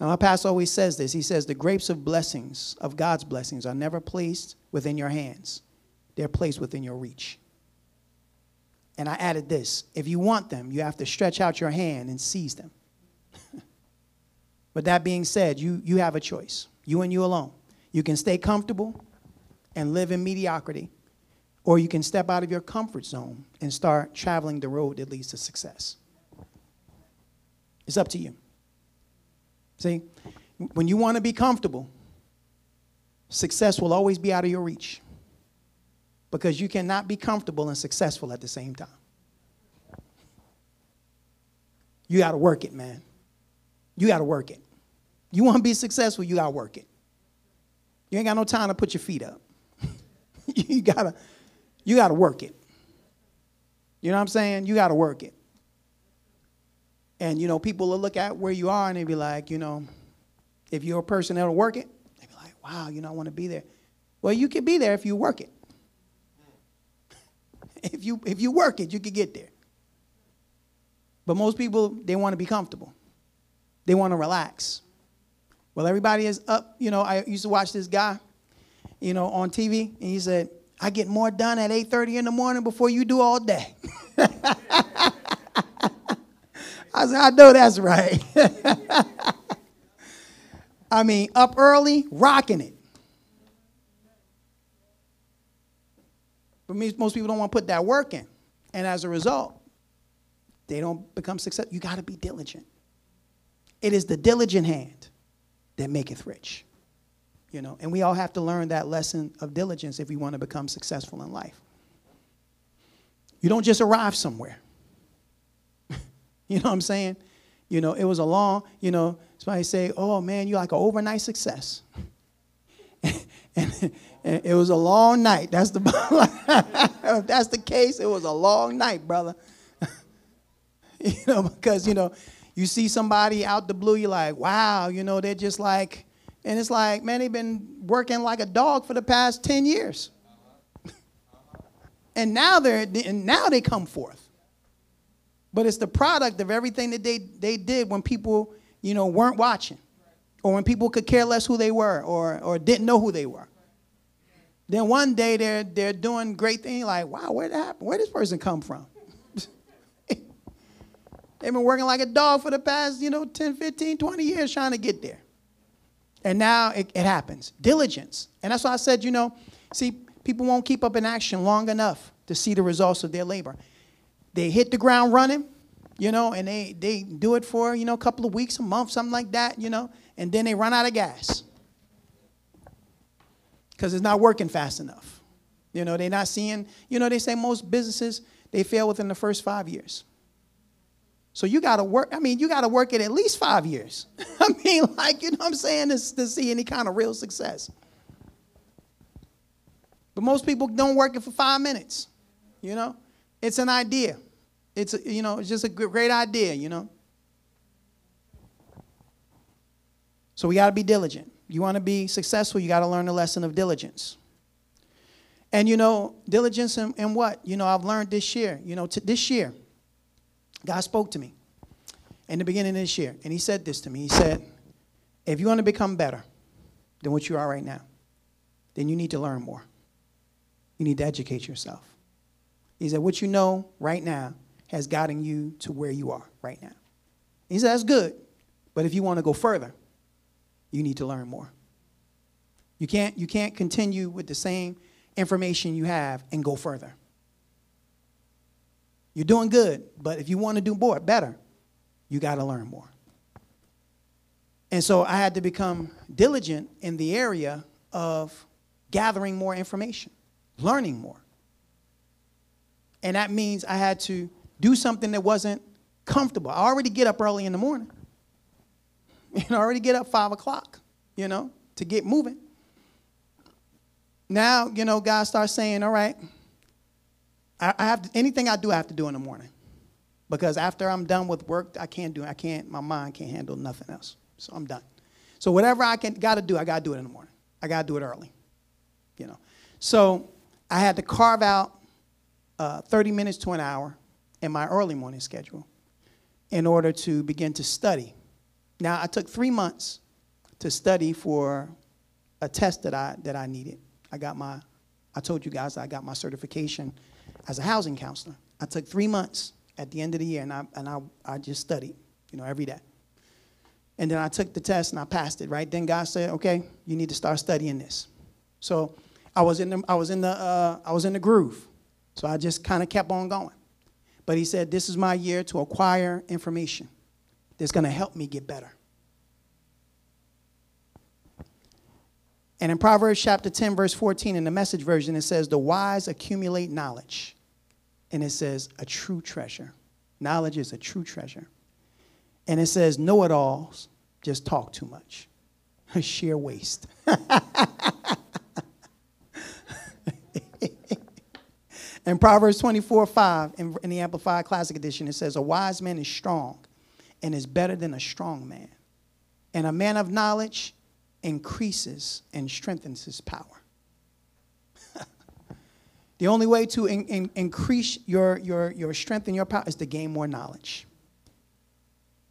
Now, my pastor always says this. He says, The grapes of blessings, of God's blessings, are never placed within your hands, they're placed within your reach. And I added this if you want them, you have to stretch out your hand and seize them. (laughs) but that being said, you, you have a choice, you and you alone. You can stay comfortable and live in mediocrity, or you can step out of your comfort zone and start traveling the road that leads to success. It's up to you. See, when you want to be comfortable, success will always be out of your reach because you cannot be comfortable and successful at the same time. You got to work it, man. You got to work it. You want to be successful, you got to work it. You ain't got no time to put your feet up. (laughs) you got to you got to work it. You know what I'm saying? You got to work it. And you know, people will look at where you are and they be like, you know, if you're a person that'll work it, they be like, wow, you know, I want to be there. Well, you can be there if you work it if you if you work it, you could get there. But most people they want to be comfortable. They want to relax. Well, everybody is up. You know, I used to watch this guy, you know, on TV, and he said, "I get more done at 8:30 in the morning before you do all day." (laughs) I said, "I know that's right." (laughs) I mean, up early, rocking it. But most people don't want to put that work in. And as a result, they don't become successful. You got to be diligent. It is the diligent hand that maketh rich. You know, and we all have to learn that lesson of diligence if we want to become successful in life. You don't just arrive somewhere. (laughs) you know what I'm saying? You know, it was a long, you know, somebody say, oh man, you're like an overnight success. (laughs) and, it was a long night. That's the (laughs) if that's the case, it was a long night, brother. (laughs) you know, because you know, you see somebody out the blue, you're like, wow, you know, they're just like, and it's like, man, they've been working like a dog for the past 10 years. (laughs) and now they're and now they come forth. But it's the product of everything that they, they did when people, you know, weren't watching. Or when people could care less who they were or, or didn't know who they were. Then one day they're they're doing great things like, wow, where did happen? Where this person come from? (laughs) They've been working like a dog for the past, you know, 10, 15, 20 years trying to get there. And now it, it happens. Diligence. And that's why I said, you know, see, people won't keep up in action long enough to see the results of their labor. They hit the ground running, you know, and they, they do it for, you know, a couple of weeks, a month, something like that, you know, and then they run out of gas because it's not working fast enough. You know, they're not seeing, you know, they say most businesses, they fail within the first five years. So you got to work, I mean, you got to work it at least five years. (laughs) I mean, like, you know what I'm saying, to, to see any kind of real success. But most people don't work it for five minutes, you know? It's an idea. It's, a, you know, it's just a great idea, you know? So we got to be diligent. You want to be successful, you got to learn the lesson of diligence. And you know, diligence in, in what? You know, I've learned this year. You know, this year, God spoke to me in the beginning of this year, and He said this to me. He said, If you want to become better than what you are right now, then you need to learn more. You need to educate yourself. He said, What you know right now has gotten you to where you are right now. He said, That's good. But if you want to go further, you need to learn more. You can't, you can't continue with the same information you have and go further. You're doing good, but if you want to do more, better, you got to learn more. And so I had to become diligent in the area of gathering more information, learning more. And that means I had to do something that wasn't comfortable. I already get up early in the morning. (laughs) Know, already get up five o'clock, you know, to get moving. Now, you know, God starts saying, all right, I, I have to, anything I do, I have to do in the morning. Because after I'm done with work, I can't do I can't, my mind can't handle nothing else. So I'm done. So whatever I can gotta do, I gotta do it in the morning. I gotta do it early. You know. So I had to carve out uh, 30 minutes to an hour in my early morning schedule in order to begin to study. Now, I took three months to study for a test that I, that I needed. I got my, I told you guys I got my certification as a housing counselor. I took three months at the end of the year and I, and I, I just studied, you know, every day. And then I took the test and I passed it, right? Then God said, okay, you need to start studying this. So I was in the, I was in the, uh, I was in the groove. So I just kind of kept on going. But he said, This is my year to acquire information that's going to help me get better. And in Proverbs chapter 10, verse 14, in the message version, it says, The wise accumulate knowledge. And it says, A true treasure. Knowledge is a true treasure. And it says, Know it alls just talk too much. A (laughs) sheer waste. (laughs) In Proverbs 24 5, in, in the Amplified Classic Edition, it says, A wise man is strong and is better than a strong man. And a man of knowledge increases and strengthens his power. (laughs) the only way to in, in, increase your, your, your strength and your power is to gain more knowledge.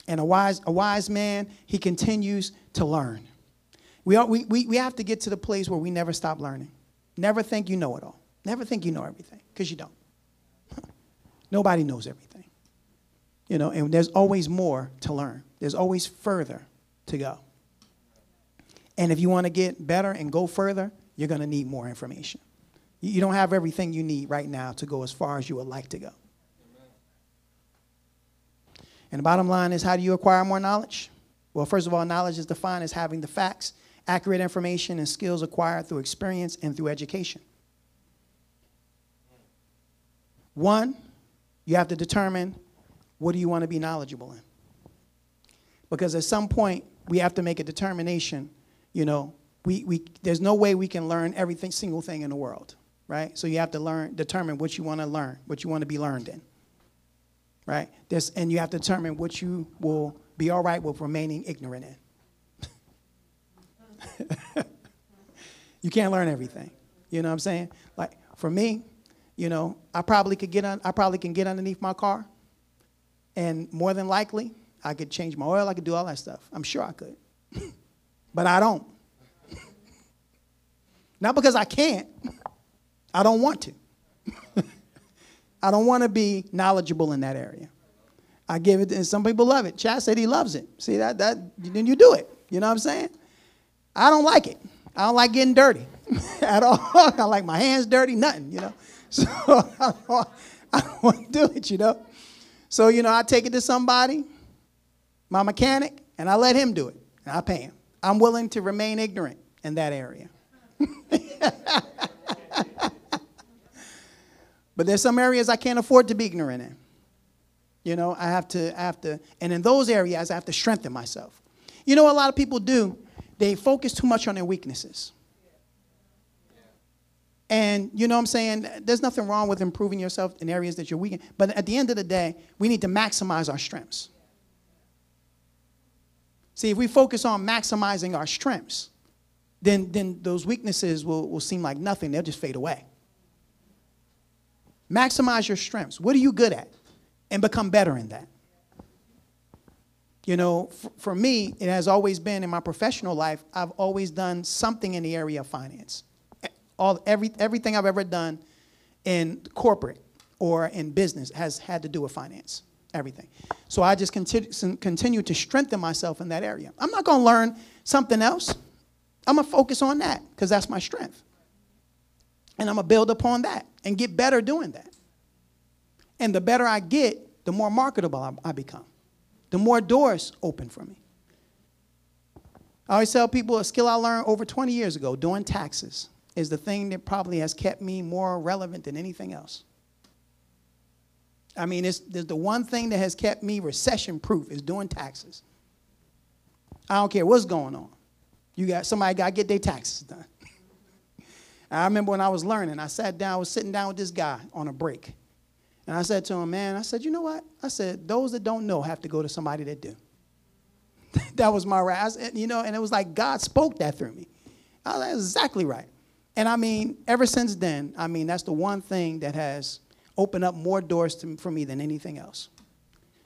And a wise, a wise man, he continues to learn. We, are, we, we, we have to get to the place where we never stop learning. Never think you know it all. Never think you know everything, because you don't. (laughs) Nobody knows everything. You know, and there's always more to learn. There's always further to go. And if you want to get better and go further, you're going to need more information. You don't have everything you need right now to go as far as you would like to go. And the bottom line is how do you acquire more knowledge? Well, first of all, knowledge is defined as having the facts, accurate information, and skills acquired through experience and through education. One, you have to determine what do you want to be knowledgeable in. Because at some point, we have to make a determination, you know, we, we, there's no way we can learn everything, single thing in the world, right? So you have to learn, determine what you want to learn, what you want to be learned in, right? There's, and you have to determine what you will be all right with remaining ignorant in. (laughs) you can't learn everything. You know what I'm saying? Like, for me, you know, I probably could get on, I probably can get underneath my car, and more than likely, I could change my oil. I could do all that stuff. I'm sure I could, (laughs) but I don't. (laughs) Not because I can't. (laughs) I don't want to. I don't want to be knowledgeable in that area. I give it, and some people love it. Chad said he loves it. See that that then you do it. You know what I'm saying? I don't like it. I don't like getting dirty at all. I like my hands dirty, nothing. You know. So I don't, I don't want to do it, you know. So, you know, I take it to somebody, my mechanic, and I let him do it. And I pay him. I'm willing to remain ignorant in that area. (laughs) but there's some areas I can't afford to be ignorant in. You know, I have to, I have to, and in those areas, I have to strengthen myself. You know, a lot of people do, they focus too much on their weaknesses. And you know what I'm saying? There's nothing wrong with improving yourself in areas that you're weak in. But at the end of the day, we need to maximize our strengths. See, if we focus on maximizing our strengths, then, then those weaknesses will, will seem like nothing. They'll just fade away. Maximize your strengths. What are you good at? And become better in that. You know, for, for me, it has always been in my professional life, I've always done something in the area of finance. All, every, everything I've ever done in corporate or in business has had to do with finance. Everything. So I just continue, continue to strengthen myself in that area. I'm not going to learn something else. I'm going to focus on that because that's my strength. And I'm going to build upon that and get better doing that. And the better I get, the more marketable I, I become, the more doors open for me. I always tell people a skill I learned over 20 years ago doing taxes is the thing that probably has kept me more relevant than anything else. I mean, it's, it's the one thing that has kept me recession proof is doing taxes. I don't care what's going on. You got somebody got to get their taxes done. (laughs) I remember when I was learning, I sat down, I was sitting down with this guy on a break. And I said to him, man, I said, you know what? I said, those that don't know have to go to somebody that do. (laughs) that was my right. You know, and it was like God spoke that through me. I was like, exactly right. And I mean, ever since then, I mean, that's the one thing that has opened up more doors to, for me than anything else.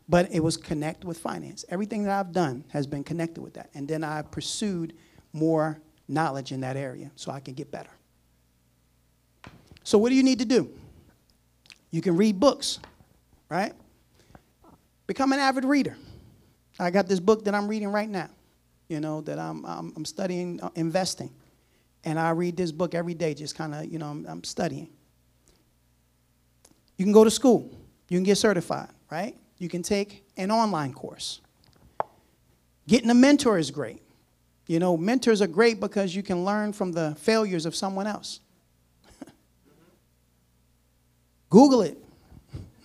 But it was connect with finance. Everything that I've done has been connected with that. And then I pursued more knowledge in that area so I can get better. So, what do you need to do? You can read books, right? Become an avid reader. I got this book that I'm reading right now, you know, that I'm, I'm, I'm studying uh, investing. And I read this book every day, just kind of, you know, I'm, I'm studying. You can go to school, you can get certified, right? You can take an online course. Getting a mentor is great. You know, mentors are great because you can learn from the failures of someone else. (laughs) Google it.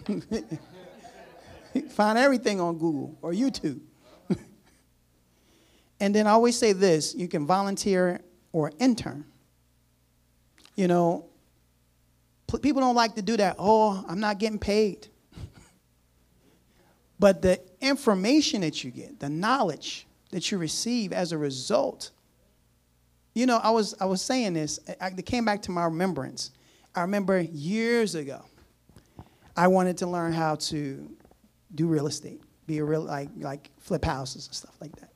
(laughs) Find everything on Google or YouTube. (laughs) and then I always say this you can volunteer or intern. You know, people don't like to do that. Oh, I'm not getting paid. (laughs) but the information that you get, the knowledge that you receive as a result, you know, I was I was saying this. it came back to my remembrance. I remember years ago, I wanted to learn how to do real estate, be a real like like flip houses and stuff like that.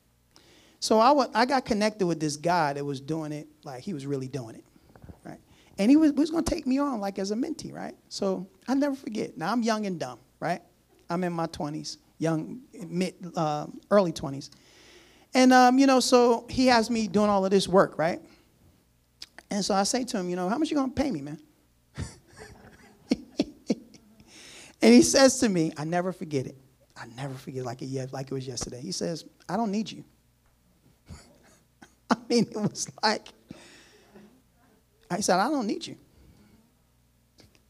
So I, w- I got connected with this guy that was doing it like he was really doing it, right? And he was, was going to take me on like as a mentee, right? So I never forget. Now I'm young and dumb, right? I'm in my 20s, young, mid, uh, early 20s. And, um, you know, so he has me doing all of this work, right? And so I say to him, you know, how much you going to pay me, man? (laughs) and he says to me, I never forget it. I never forget like it, like it was yesterday. He says, I don't need you. (laughs) Mean, it was like, I said, I don't need you.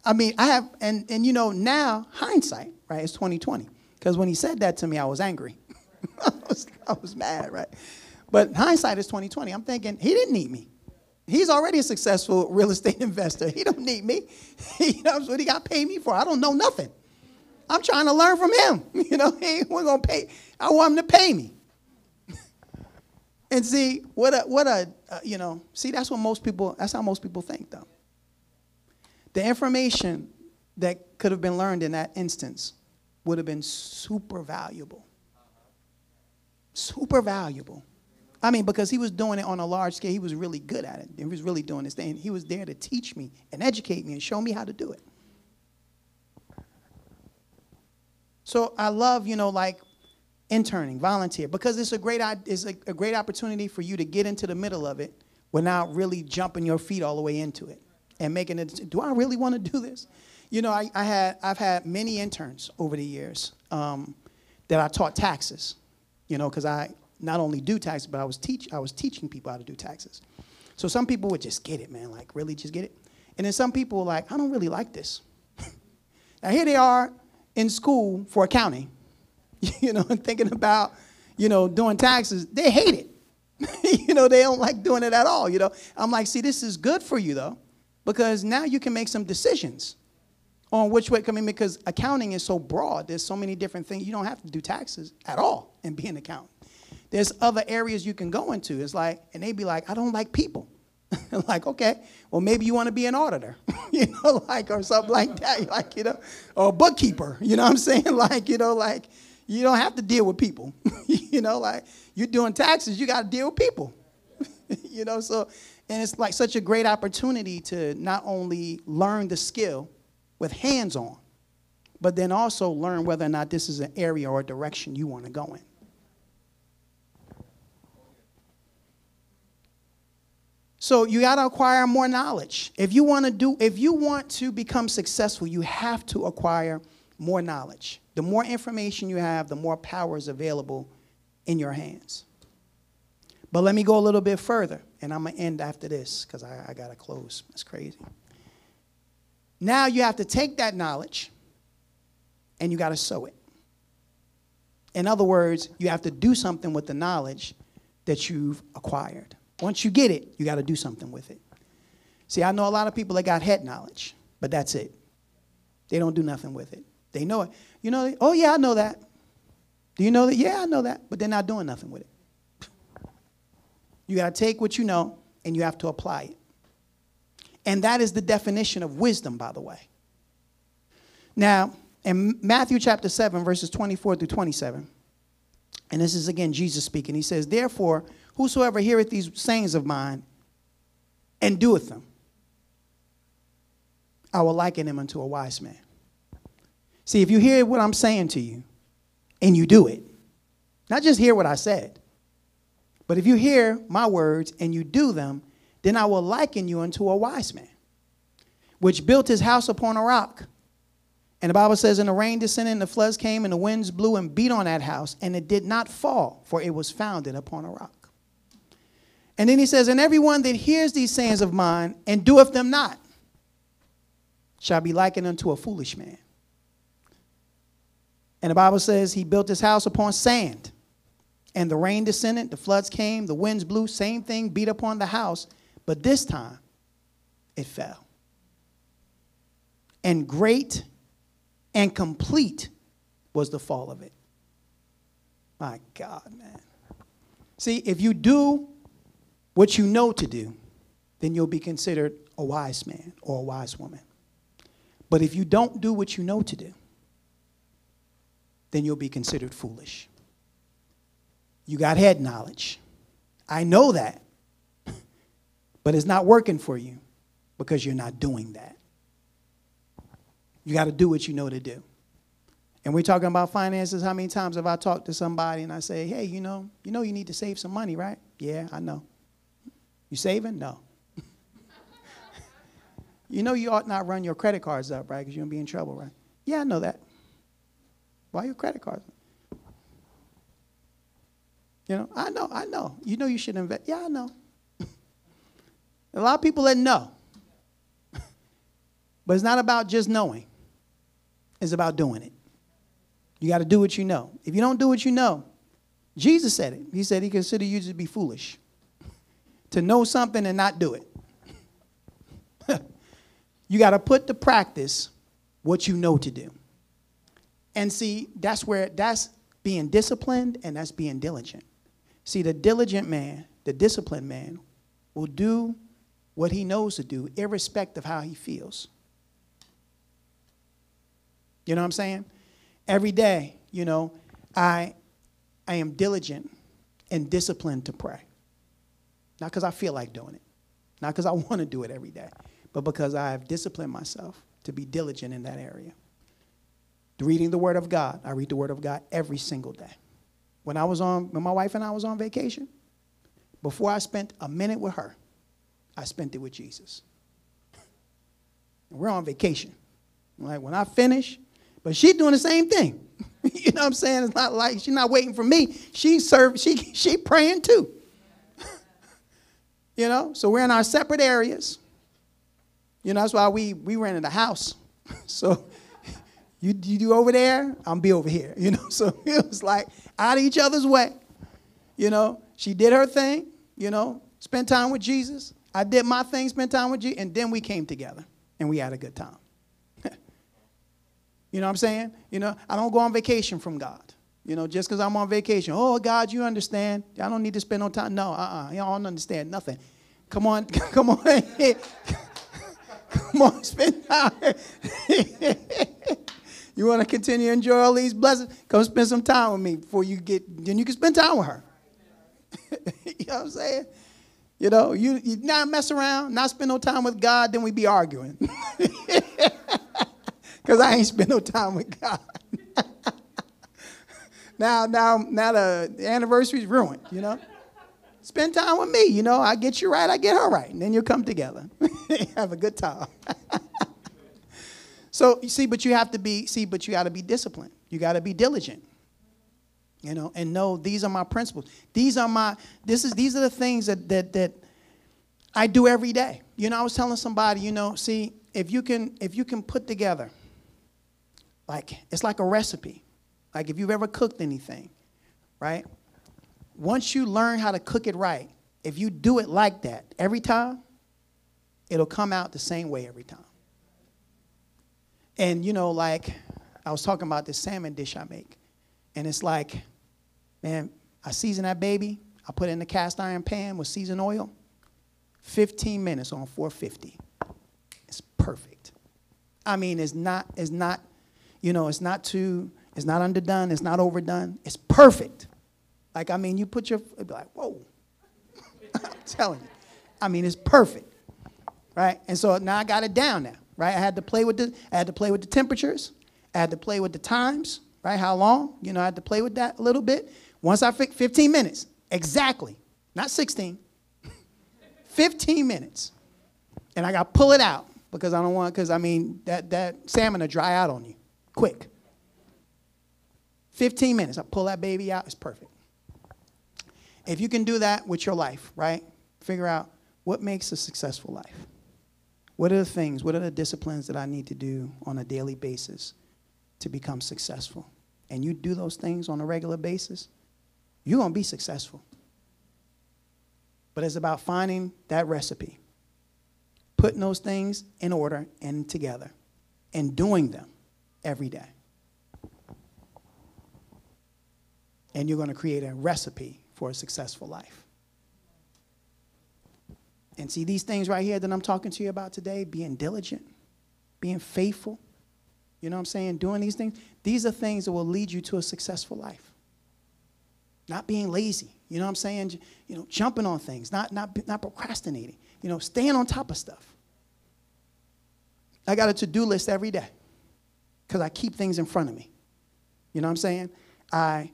I mean, I have, and, and you know, now hindsight, right, it's 2020. Because when he said that to me, I was angry. (laughs) I, was, I was mad, right? But hindsight is 2020. I'm thinking, he didn't need me. He's already a successful real estate (laughs) investor. He don't need me. he knows what he got paid me for. I don't know nothing. I'm trying to learn from him. You know, he ain't gonna pay. I want him to pay me. And see, what a, what a, uh, you know, see, that's what most people, that's how most people think, though. The information that could have been learned in that instance would have been super valuable. Super valuable. I mean, because he was doing it on a large scale, he was really good at it. He was really doing this thing. He was there to teach me and educate me and show me how to do it. So I love, you know, like interning, volunteer, because it's a great it's a, a great opportunity for you to get into the middle of it without really jumping your feet all the way into it and making it. Do I really want to do this? You know, I, I had I've had many interns over the years um, that I taught taxes. You know, because I not only do taxes, but I was teach I was teaching people how to do taxes. So some people would just get it, man, like really just get it. And then some people were like, I don't really like this. (laughs) now here they are in school for accounting (laughs) you know, and thinking about, you know, doing taxes, they hate it. (laughs) you know, they don't like doing it at all. You know, I'm like, see, this is good for you though, because now you can make some decisions on which way coming because accounting is so broad. There's so many different things. You don't have to do taxes at all and be an accountant. there's other areas you can go into. It's like, and they'd be like, I don't like people. (laughs) like, okay, well, maybe you want to be an auditor, you know, like, or something like that, like, you know, or a bookkeeper, you know what I'm saying? Like, you know, like, you don't have to deal with people, (laughs) you know, like, you're doing taxes, you got to deal with people, (laughs) you know, so, and it's like such a great opportunity to not only learn the skill with hands on, but then also learn whether or not this is an area or a direction you want to go in. So you got to acquire more knowledge. If you want to do if you want to become successful, you have to acquire more knowledge. The more information you have, the more power is available in your hands. But let me go a little bit further, and I'm going to end after this because I, I got to close. It's crazy. Now you have to take that knowledge and you got to sow it. In other words, you have to do something with the knowledge that you've acquired. Once you get it, you got to do something with it. See, I know a lot of people that got head knowledge, but that's it. They don't do nothing with it. They know it. You know, oh, yeah, I know that. Do you know that? Yeah, I know that. But they're not doing nothing with it. You got to take what you know and you have to apply it. And that is the definition of wisdom, by the way. Now, in Matthew chapter 7, verses 24 through 27, and this is again Jesus speaking, he says, Therefore, Whosoever heareth these sayings of mine and doeth them, I will liken him unto a wise man. See, if you hear what I'm saying to you and you do it, not just hear what I said, but if you hear my words and you do them, then I will liken you unto a wise man, which built his house upon a rock. And the Bible says, And the rain descended, and the floods came, and the winds blew and beat on that house, and it did not fall, for it was founded upon a rock. And then he says, And everyone that hears these sayings of mine and doeth them not shall be likened unto a foolish man. And the Bible says he built his house upon sand. And the rain descended, the floods came, the winds blew, same thing beat upon the house. But this time it fell. And great and complete was the fall of it. My God, man. See, if you do what you know to do, then you'll be considered a wise man or a wise woman. But if you don't do what you know to do, then you'll be considered foolish. You got head knowledge. I know that. (laughs) But it's not working for you because you're not doing that. You got to do what you know to do. And we're talking about finances. How many times have I talked to somebody and I say, hey, you know, you know you need to save some money, right? Yeah, I know. You saving? No. (laughs) you know you ought not run your credit cards up, right? Because you're going to be in trouble, right? Yeah, I know that. Why your credit cards? You know, I know, I know. You know you should invest. Yeah, I know. (laughs) A lot of people that know. (laughs) but it's not about just knowing, it's about doing it. You got to do what you know. If you don't do what you know, Jesus said it. He said he considered you to be foolish (laughs) to know something and not do it. you got to put to practice what you know to do. And see, that's where that's being disciplined and that's being diligent. See, the diligent man, the disciplined man, will do what he knows to do, irrespective of how he feels. You know what I'm saying? Every day, you know, I, I am diligent and disciplined to pray. Not because I feel like doing it, not because I (laughs) want to do it every day, but because I have disciplined myself to be diligent in that area. Reading the Word of God, I read the Word of God every single day. When I was on, when my wife and I was on vacation, before I spent a minute with her, I spent it with Jesus. And we're on vacation. Like when I finish, but she's doing the same thing. (laughs) you know what I'm saying? It's not like she's not waiting for me. She's serving, she she praying too. (laughs) You know, so we're in our separate areas. You know, that's why we we rented a house. (laughs) so you you do over there, I'm be over here. (laughs) You know, so it was like out of each other's way. You know, she did her thing. You know, spent time with Jesus. I did my thing, spent time with Jesus, and then we came together and we had a good time. (laughs) you know what I'm saying? You know, I don't go on vacation from God. You know, just because I'm on vacation. Oh, God, you understand. I don't need to spend no time. No, uh-uh. You don't understand nothing. Come on, (laughs) come on. come on, spend time. You want to continue to enjoy all these blessings? Come spend some time with me before you get, then you can spend time with her. (laughs) you know what I'm saying? You know, you, you not mess around, not spend no time with God, then we be arguing. (laughs) Because I ain't spend no time with God. (laughs) now, now, now the anniversary's ruined, you know? Spend time with me, you know. I get you right, I get her right. And then you'll come together. Have a good time. So you see, but you have to be, see, but you gotta be disciplined. You gotta be diligent. You know, and know these are my principles. These are my, this is these are the things that that that I do every day. You know, I was telling somebody, you know, see, if you can, if you can put together, like, it's like a recipe. Like if you've ever cooked anything, right? once you learn how to cook it right, if you do it like that every time, it'll come out the same way every time. And you know, like I was talking about this salmon dish I make, and it's like, man, I season that baby, I put it in the cast iron pan with seasoned oil, 15 minutes on 450. It's perfect. I mean, it's not, it's not, you know, it's not too, it's not underdone, it's not overdone. It's perfect. Like, I mean, you put your, it'd be like, whoa. (laughs) I'm telling you. I mean, it's perfect. Right? And so now I got it down now. Right? I had to play with the, I had to play with the temperatures. I had to play with the times. Right? How long? You know, I had to play with that a little bit. Once I fix 15 minutes. Exactly. Not 16. (laughs) 15 minutes. And I got to pull it out because I don't want, because I mean, that, that salmon will dry out on you quick. 15 minutes. I pull that baby out. It's perfect. If you can do that with your life, right? Figure out what makes a successful life. What are the things, what are the disciplines that I need to do on a daily basis to become successful? And you do those things on a regular basis, you're going to be successful. But it's about finding that recipe, putting those things in order and together, and doing them every day. And you're going to create a recipe for a successful life. And see these things right here that I'm talking to you about today being diligent, being faithful, you know what I'm saying? Doing these things. These are things that will lead you to a successful life. Not being lazy, you know what I'm saying? You know, jumping on things, not, not, not procrastinating, you know, staying on top of stuff. I got a to do list every day because I keep things in front of me. You know what I'm saying? I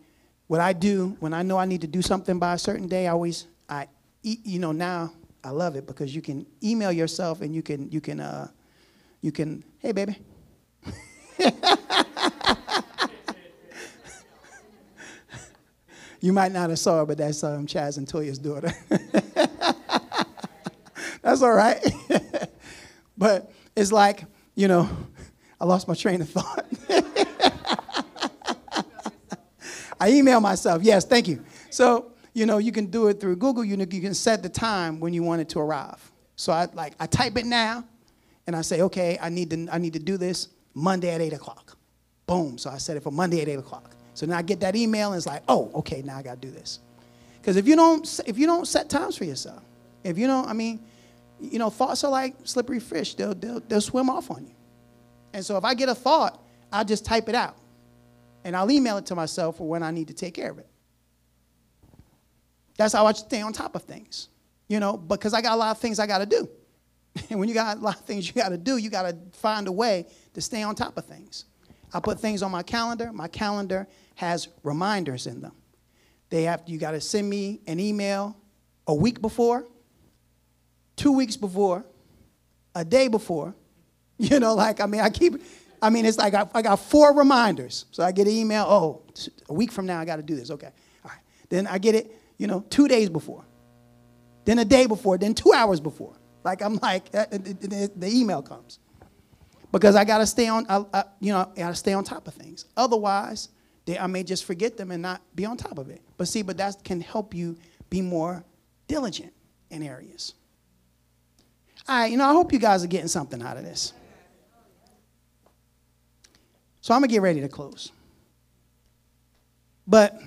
what I do when I know I need to do something by a certain day, I always, I, eat, you know, now I love it because you can email yourself and you can, you can, uh, you can, hey, baby. you might not have saw her, but that's um, Chaz and Toya's daughter. (laughs) that's all right. (laughs) but it's like, you know, I lost my train of thought. (laughs) I email myself. Yes, thank you. So, you know, you can do it through Google. You, you can set the time when you want it to arrive. So I like I type it now, and I say, okay, I need to I need to do this Monday at eight o'clock. Boom. So I set it for Monday at eight o'clock. So now I get that email, and it's like, oh, okay, now I got to do this. Because if you don't if you don't set times for yourself, if you don't, I mean, you know, thoughts are like slippery fish. They'll they'll, they'll swim off on you. And so if I get a thought, I'll just type it out and I'll email it to myself for when I need to take care of it. That's how I stay on top of things, you know, because I got a lot of things I got to do. (laughs) And when you got a lot of things you got to do, you got to find a way to stay on top of things. I put things on my calendar. My calendar has reminders in them. They have you got to send me an email a week before, two weeks before, a day before. (laughs) You know, like I mean, I keep I mean, it's like I, I got four reminders. So I get an email, oh, a week from now I got to do this. Okay. All right. Then I get it, you know, two days before. Then a day before. Then two hours before. Like I'm like, (laughs) the email comes. Because I got to stay on, I, you know, I got to stay on top of things. Otherwise, they, I may just forget them and not be on top of it. But see, but that can help you be more diligent in areas. All right, you know, I hope you guys are getting something out of this. So I'm to get ready to close. But,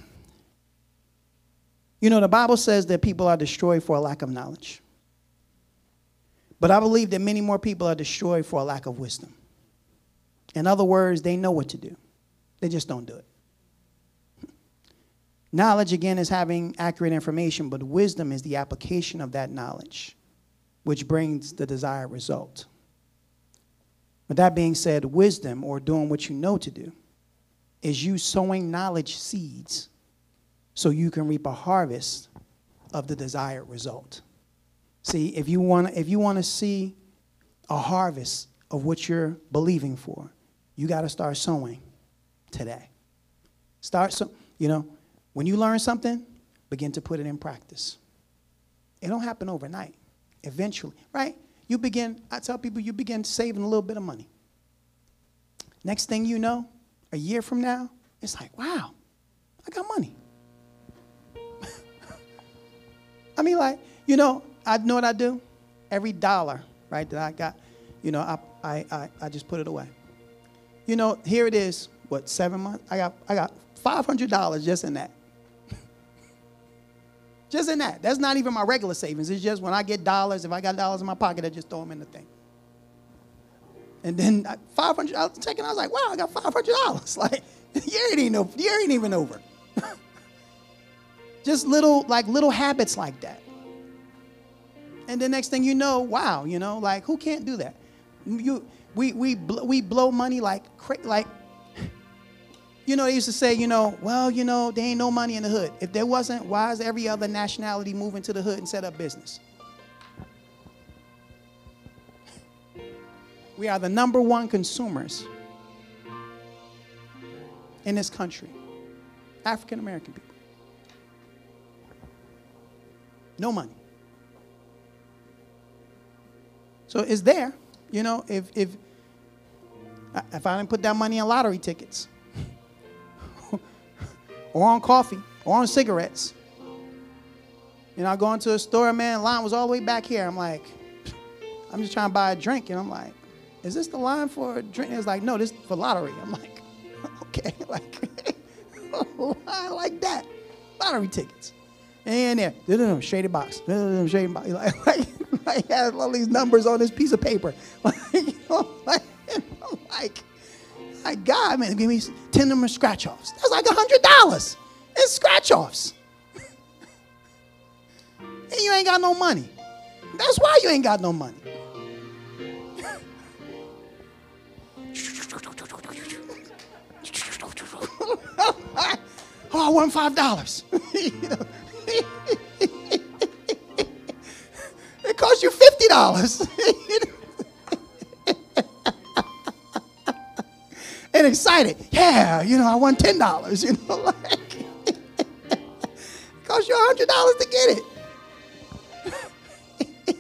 you know, the Bible says that people are destroyed for a lack of knowledge. But I believe that many more people are destroyed for a lack of wisdom. In other words, they know what to do, they just don't do it. Knowledge, again, is having accurate information, but wisdom is the application of that knowledge, which brings the desired result. With that being said, wisdom, or doing what you know to do, is you sowing knowledge seeds so you can reap a harvest of the desired result. See, if you want if you want to see a harvest of what you're believing for, you got to start sowing today. Start so, you know, when you learn something, begin to put it in practice. It don't happen overnight. Eventually, right? You begin, I tell people you begin saving a little bit of money. Next thing you know, a year from now, it's like, wow, I got money. I mean, like, you know, I know what I do? Every dollar, right, that I got, you know, I, I, I, I just put it away. You know, here it is, what, seven months? I got, I got $500 just in that. (laughs) just in that. That's not even my regular savings. It's just when I get dollars, if I got dollars in my pocket, I just throw them in the thing. And then uh, $500 I was taking, I was like, wow, I got $500. (laughs) Like, (laughs) the year ain't, over. The year ain't even over. Just little, like little habits like that. And the next thing you know, wow, you know, like who can't do that? You, we, we, we blow money like, like, (laughs) you know, they used to say, you know, well, you know, there ain't no money in the hood. If there wasn't, why is every other nationality moving to the hood and set up business? (laughs) We are the number one consumers in this country. African American people. No money. So it's there. You know, if if if I didn't put that money on lottery tickets, (laughs) or on coffee, or on cigarettes, you know, I go into a store, man, line was all the way back here. I'm like, (laughs) I'm just trying to buy a drink, and I'm like, is this the line for a drink? And It's like, no, this is for lottery. I'm like, (laughs) okay, like, line like that, lottery tickets. And there, shaded box, shaded box. (laughs) Like, like, has all these numbers on this piece of paper. (laughs) Like, (laughs) you know, like, like, God, man, give me 10 of them scratch offs. That's like $100. It's scratch offs. and you ain't got no money. That's why you ain't got no money. oh, I won $5. you know? $50. (laughs) and excited. Yeah, you know, I won $10, you know, (laughs) like cost you $100 to get it. (laughs)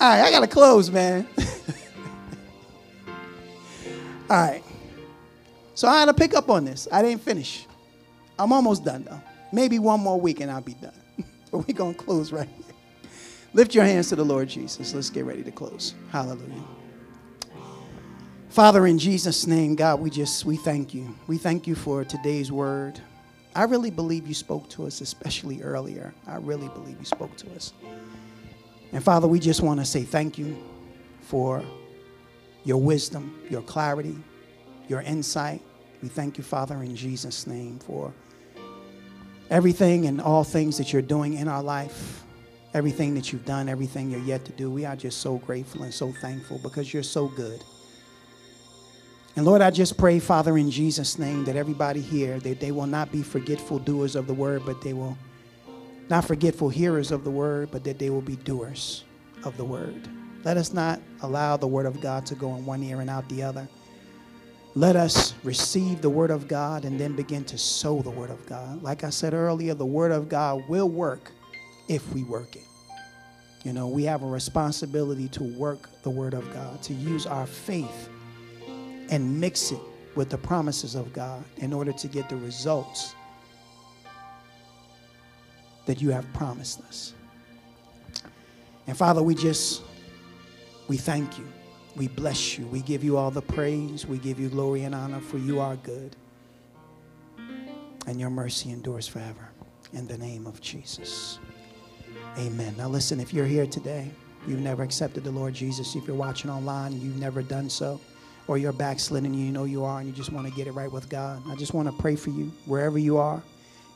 All right, I gotta close, man. All right. So I had to pick up on this. I didn't finish. I'm almost done though. Maybe one more week and I'll be done. but we're gonna close right Lift your hands to the Lord Jesus. Let's get ready to close. Hallelujah. Father, in Jesus' name, God, we just, we thank you. We thank you for today's word. I really believe you spoke to us, especially earlier. I really believe you spoke to us. And Father, we just want to say thank you for your wisdom, your clarity, your insight. We thank you, Father, in Jesus' name for everything and all things that you're doing in our life, everything that you've done, everything you're yet to do. We are just so grateful and so thankful because you're so good. And Lord, I just pray, Father, in Jesus' name, that everybody here, that they will not be forgetful doers of the word, but they will not forgetful hearers of the word, but that they will be doers of the word. Let us not allow the word of God to go in one ear and out the other. Let us receive the Word of God and then begin to sow the Word of God. Like I said earlier, the Word of God will work if we work it. You know, we have a responsibility to work the Word of God, to use our faith and mix it with the promises of God in order to get the results that you have promised us. And Father, we just, we thank you. We bless you. We give you all the praise. We give you glory and honor, for you are good. and your mercy endures forever. In the name of Jesus. Amen. Now, listen, if you're here today, you've never accepted the Lord Jesus, if you're watching online and you've never done so, or you're backsliding you know you are and you just want to get it right with God, I just want to pray for you wherever you are.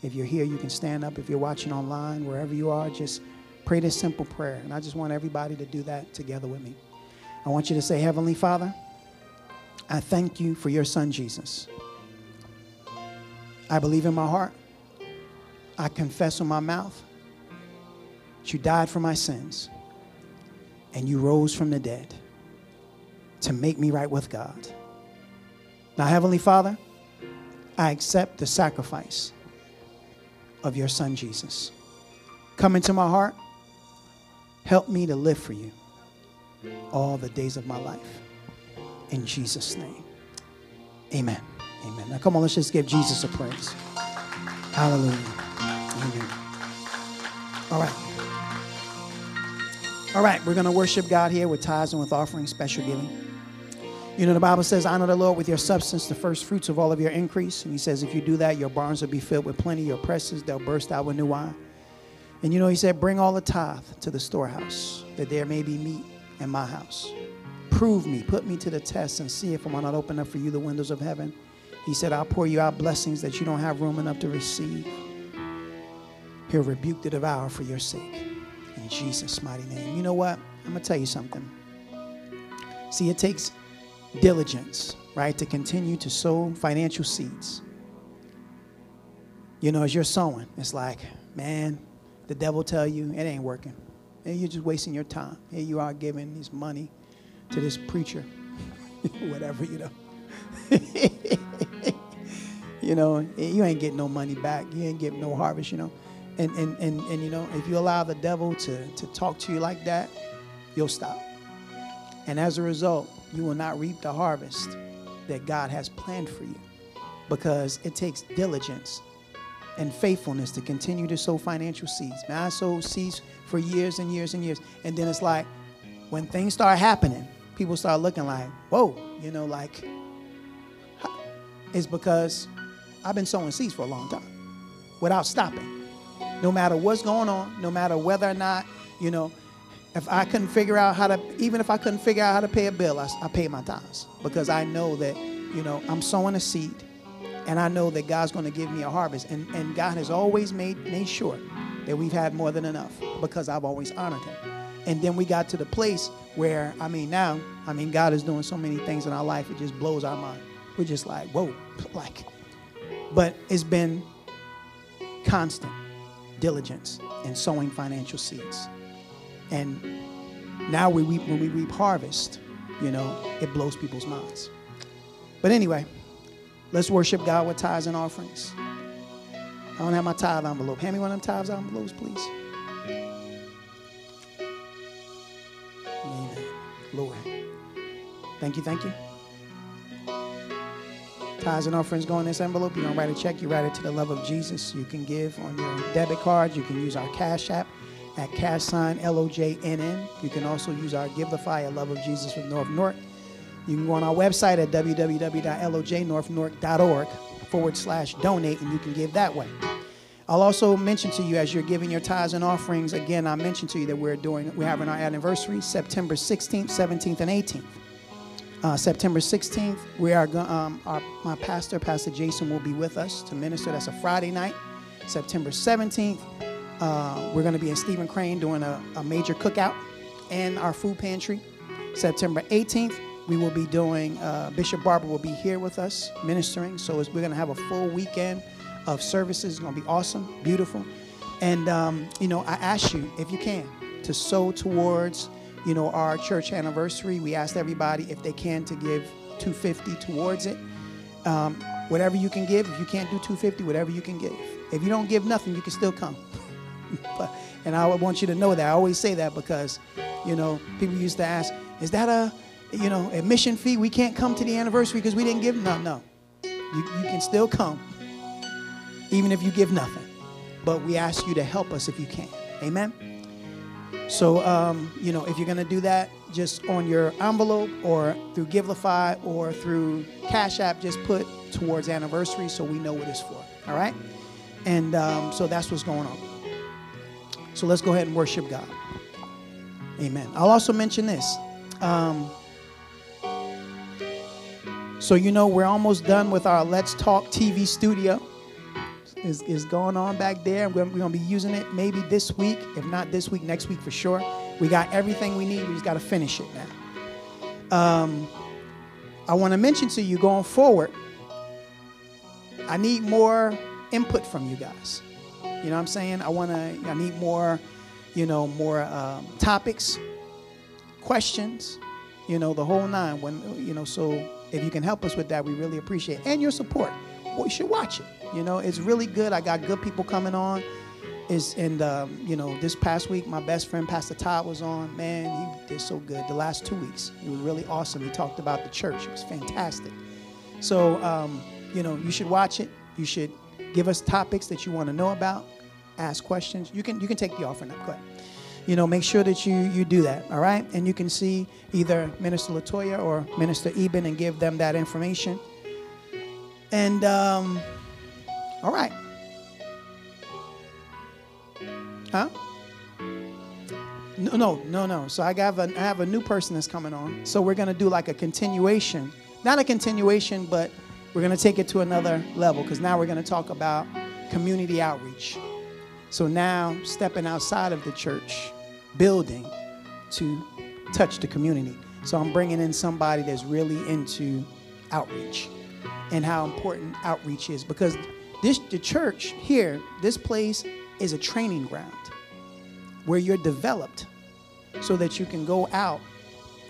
If you're here, you can stand up. If you're watching online, wherever you are, just pray this simple prayer. And I just want everybody to do that together with me. I want you to say, Heavenly Father, I thank you for your son, Jesus. I believe in my heart. I confess with my mouth you died for my sins and you rose from the dead to make me right with God. Now, Heavenly Father, I accept the sacrifice of your Son Jesus. Come into my heart. Help me to live for you all the days of my life. In Jesus' name. Amen. Amen. Now, come on, let's just give Jesus a praise. Hallelujah. Amen. All right. All right, we're going to worship God here with tithes and with offerings, special giving. You know, the Bible says, honor the Lord with your substance, the first fruits of all of your increase. And he says, if you do that, your barns will be filled with plenty, your presses, they'll burst out with new wine. And you know, he said, bring all the tithe to the storehouse, that there may be meat in my house. Prove me, put me to the test, and see if I will not open up for you the windows of heaven. He said, I'll pour you out blessings that you don't have room enough to receive. He'll rebuke the devourer for your sake. Jesus' mighty name. You know what? I'm going to tell you something. See, it takes diligence, right, to continue to sow financial seeds. You know, as you're sowing, it's like, man, the devil tell you it ain't working. And you're just wasting your time. Here you are giving this money to this preacher, (laughs) whatever, you know. (laughs) you know, you ain't getting no money back. You ain't getting no harvest, you know. And, and, and, and you know, if you allow the devil to, to talk to you like that, you'll stop. And as a result, you will not reap the harvest that God has planned for you because it takes diligence and faithfulness to continue to sow financial seeds. Man, I sow seeds for years and years and years. And then it's like when things start happening, people start looking like, whoa, you know, like, it's because I've been sowing seeds for a long time without stopping. No matter what's going on, no matter whether or not, you know, if I couldn't figure out how to, even if I couldn't figure out how to pay a bill, I, I pay my tithes because I know that, you know, I'm sowing a seed and I know that God's going to give me a harvest. And, and God has always made, made sure that we've had more than enough because I've always honored Him. And then we got to the place where, I mean, now, I mean, God is doing so many things in our life, it just blows our mind. We're just like, whoa, (laughs) like, but it's been constant diligence in sowing financial seeds. And now we reap, when we reap harvest, you know, it blows people's minds. But anyway, let's worship God with tithes and offerings. I don't have my tithe envelope. Hand me one of them tithes envelopes, please. Amen. Lord. Thank you, thank you. Tithes and offerings go in this envelope. You don't write a check, you write it to the love of Jesus. You can give on your debit card. You can use our Cash App at cash sign L-O-J-N-N. You can also use our Givelify Love of Jesus with North Newark. You can go on our website at www.lojnorthnewark.org forward slash donate, and you can give that way. I'll also mention to you as you're giving your tithes and offerings, again, I mentioned to you that we're doing, we're having our anniversary September 16th, 17th, and 18th. Uh, September 16th, we are um, our, my pastor, Pastor Jason, will be with us to minister. That's a Friday night. September 17th, uh, we're going to be in Stephen Crane doing a, a, major cookout and our food pantry. September 18th, we will be doing, uh, Bishop Barber will be here with us ministering. So we're going to have a full weekend of services. It's going to be awesome, beautiful. And, um, you know, I ask you, if you can, to sow towards you know, our church anniversary. We asked everybody if they can to give 250 towards it. Um, whatever you can give. If you can't do 250, whatever you can give. If you don't give nothing, you can still come. (laughs) but, and I want you to know that. I always say that because, you know, people used to ask, is that a, you know, admission fee? We can't come to the anniversary because we didn't give. No, no. You, you can still come, even if you give nothing. But we ask you to help us if you can. Amen. So, um, you know, if you're going to do that, just on your envelope or through Givelify or through Cash App, just put towards anniversary, so we know what it's for. All right? And um, so that's what's going on. So let's go ahead and worship God. Amen. I'll also mention this. Um, so, you know, we're almost done with our Let's Talk TV studio. Is, is going on back there. We're, going to be using it maybe this week. If not this week, next week for sure. We got everything we need. We just got to finish it now. Um, I want to mention to you going forward, I need more input from you guys. You know what I'm saying? I want to, I need more, you know, more um, topics, questions, you know, the whole nine. When, you know, so if you can help us with that, we really appreciate it. And your support. Well, you should watch it. You know, it's really good. I got good people coming on. Is and um, you know, this past week, my best friend Pastor Todd was on. Man, he did so good. The last two weeks, he was really awesome. He talked about the church. It was fantastic. So, um, you know, you should watch it. You should give us topics that you want to know about. Ask questions. You can you can take the offering up. Go ahead. You know, make sure that you you do that. All right, and you can see either Minister Latoya or Minister Eben and give them that information. And um, all right. Huh? No, no, no, no. So I have a, I have a new person that's coming on. So we're gonna do like a continuation, not a continuation, but we're gonna take it to another level because now we're gonna talk about community outreach. So now stepping outside of the church building to touch the community. So I'm bringing in somebody that's really into outreach and how important outreach is because this the church here, this place is a training ground where you're developed so that you can go out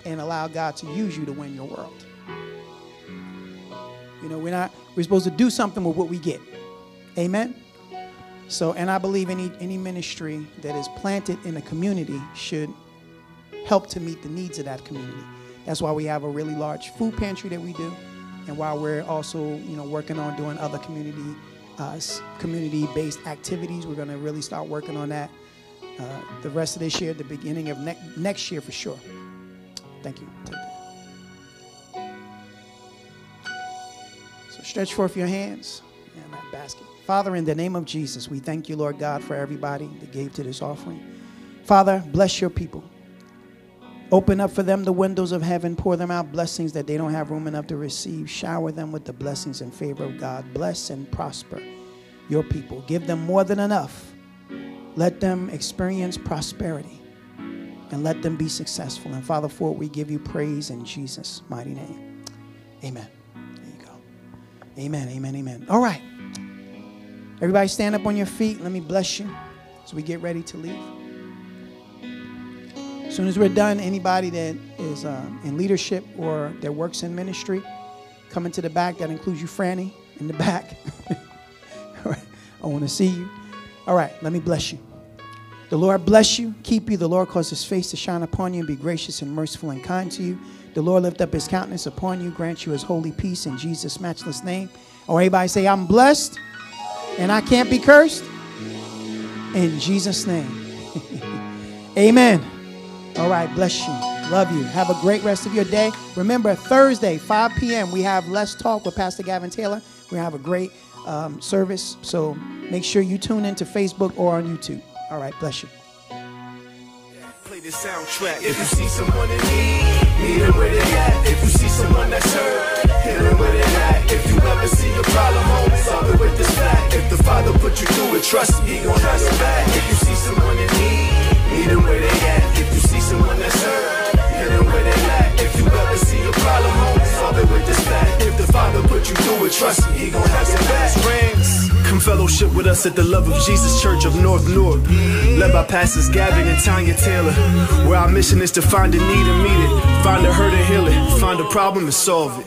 and allow God to use you to win your world. You know, we're not we're supposed to do something with what we get. Amen. So, and I believe any any ministry that is planted in a community should help to meet the needs of that community. That's why we have a really large food pantry that we do, and while we're also you know working on doing other community uh, community-based activities, we're going to really start working on that uh, the rest of this year, the beginning of ne- next year for sure. Thank you. So stretch forth your hands in that basket. Father, in the name of Jesus, we thank you, Lord God, for everybody that gave to this offering. Father, bless your people. Open up for them the windows of heaven. Pour them out blessings that they don't have room enough to receive. Shower them with the blessings and favor of God. Bless and prosper your people. Give them more than enough. Let them experience prosperity and let them be successful. And Father, for it, we give you praise in Jesus' mighty name. Amen. There you go. Amen, amen, amen. All right. Everybody stand up on your feet. Let me bless you as we get ready to leave. As soon as we're done, anybody that is uh, in leadership or that works in ministry, coming to the back. That includes you, Franny, in the back. All right. (laughs) I want to see you. All right, let me bless you. The Lord bless you, keep you. The Lord cause his face to shine upon you and be gracious and merciful and kind to you. The Lord lift up his countenance upon you, grant you his holy peace in Jesus' matchless name. Or everybody say, I'm blessed and I can't be cursed. In Jesus' name. (laughs) Amen. All right, bless you. Love you. Have a great rest of your day. Remember, Thursday, 5 p.m., we have Let's Talk with Pastor Gavin Taylor. We have a great um, service. So make sure you tune into Facebook or on YouTube. All right, bless you. Play the soundtrack. If you see someone in need, meet them where they at. If you see someone that's hurt, hit them where they at. If you ever see a problem, home, solve it with this fact. If the Father put you through it, trust me, gon' have your back. If you see someone in need, them where they at. If you see someone that's hurt, hit them where they. If you ever see a problem, home, solve it with this fact. If the Father put you through it, trust me, he gon' have back. Rings. Come fellowship with us at the Love of Jesus Church of North Newark, led by Pastors Gavin and Tanya Taylor, where our mission is to find a need and meet it, find a hurt and heal it, find a problem and solve it.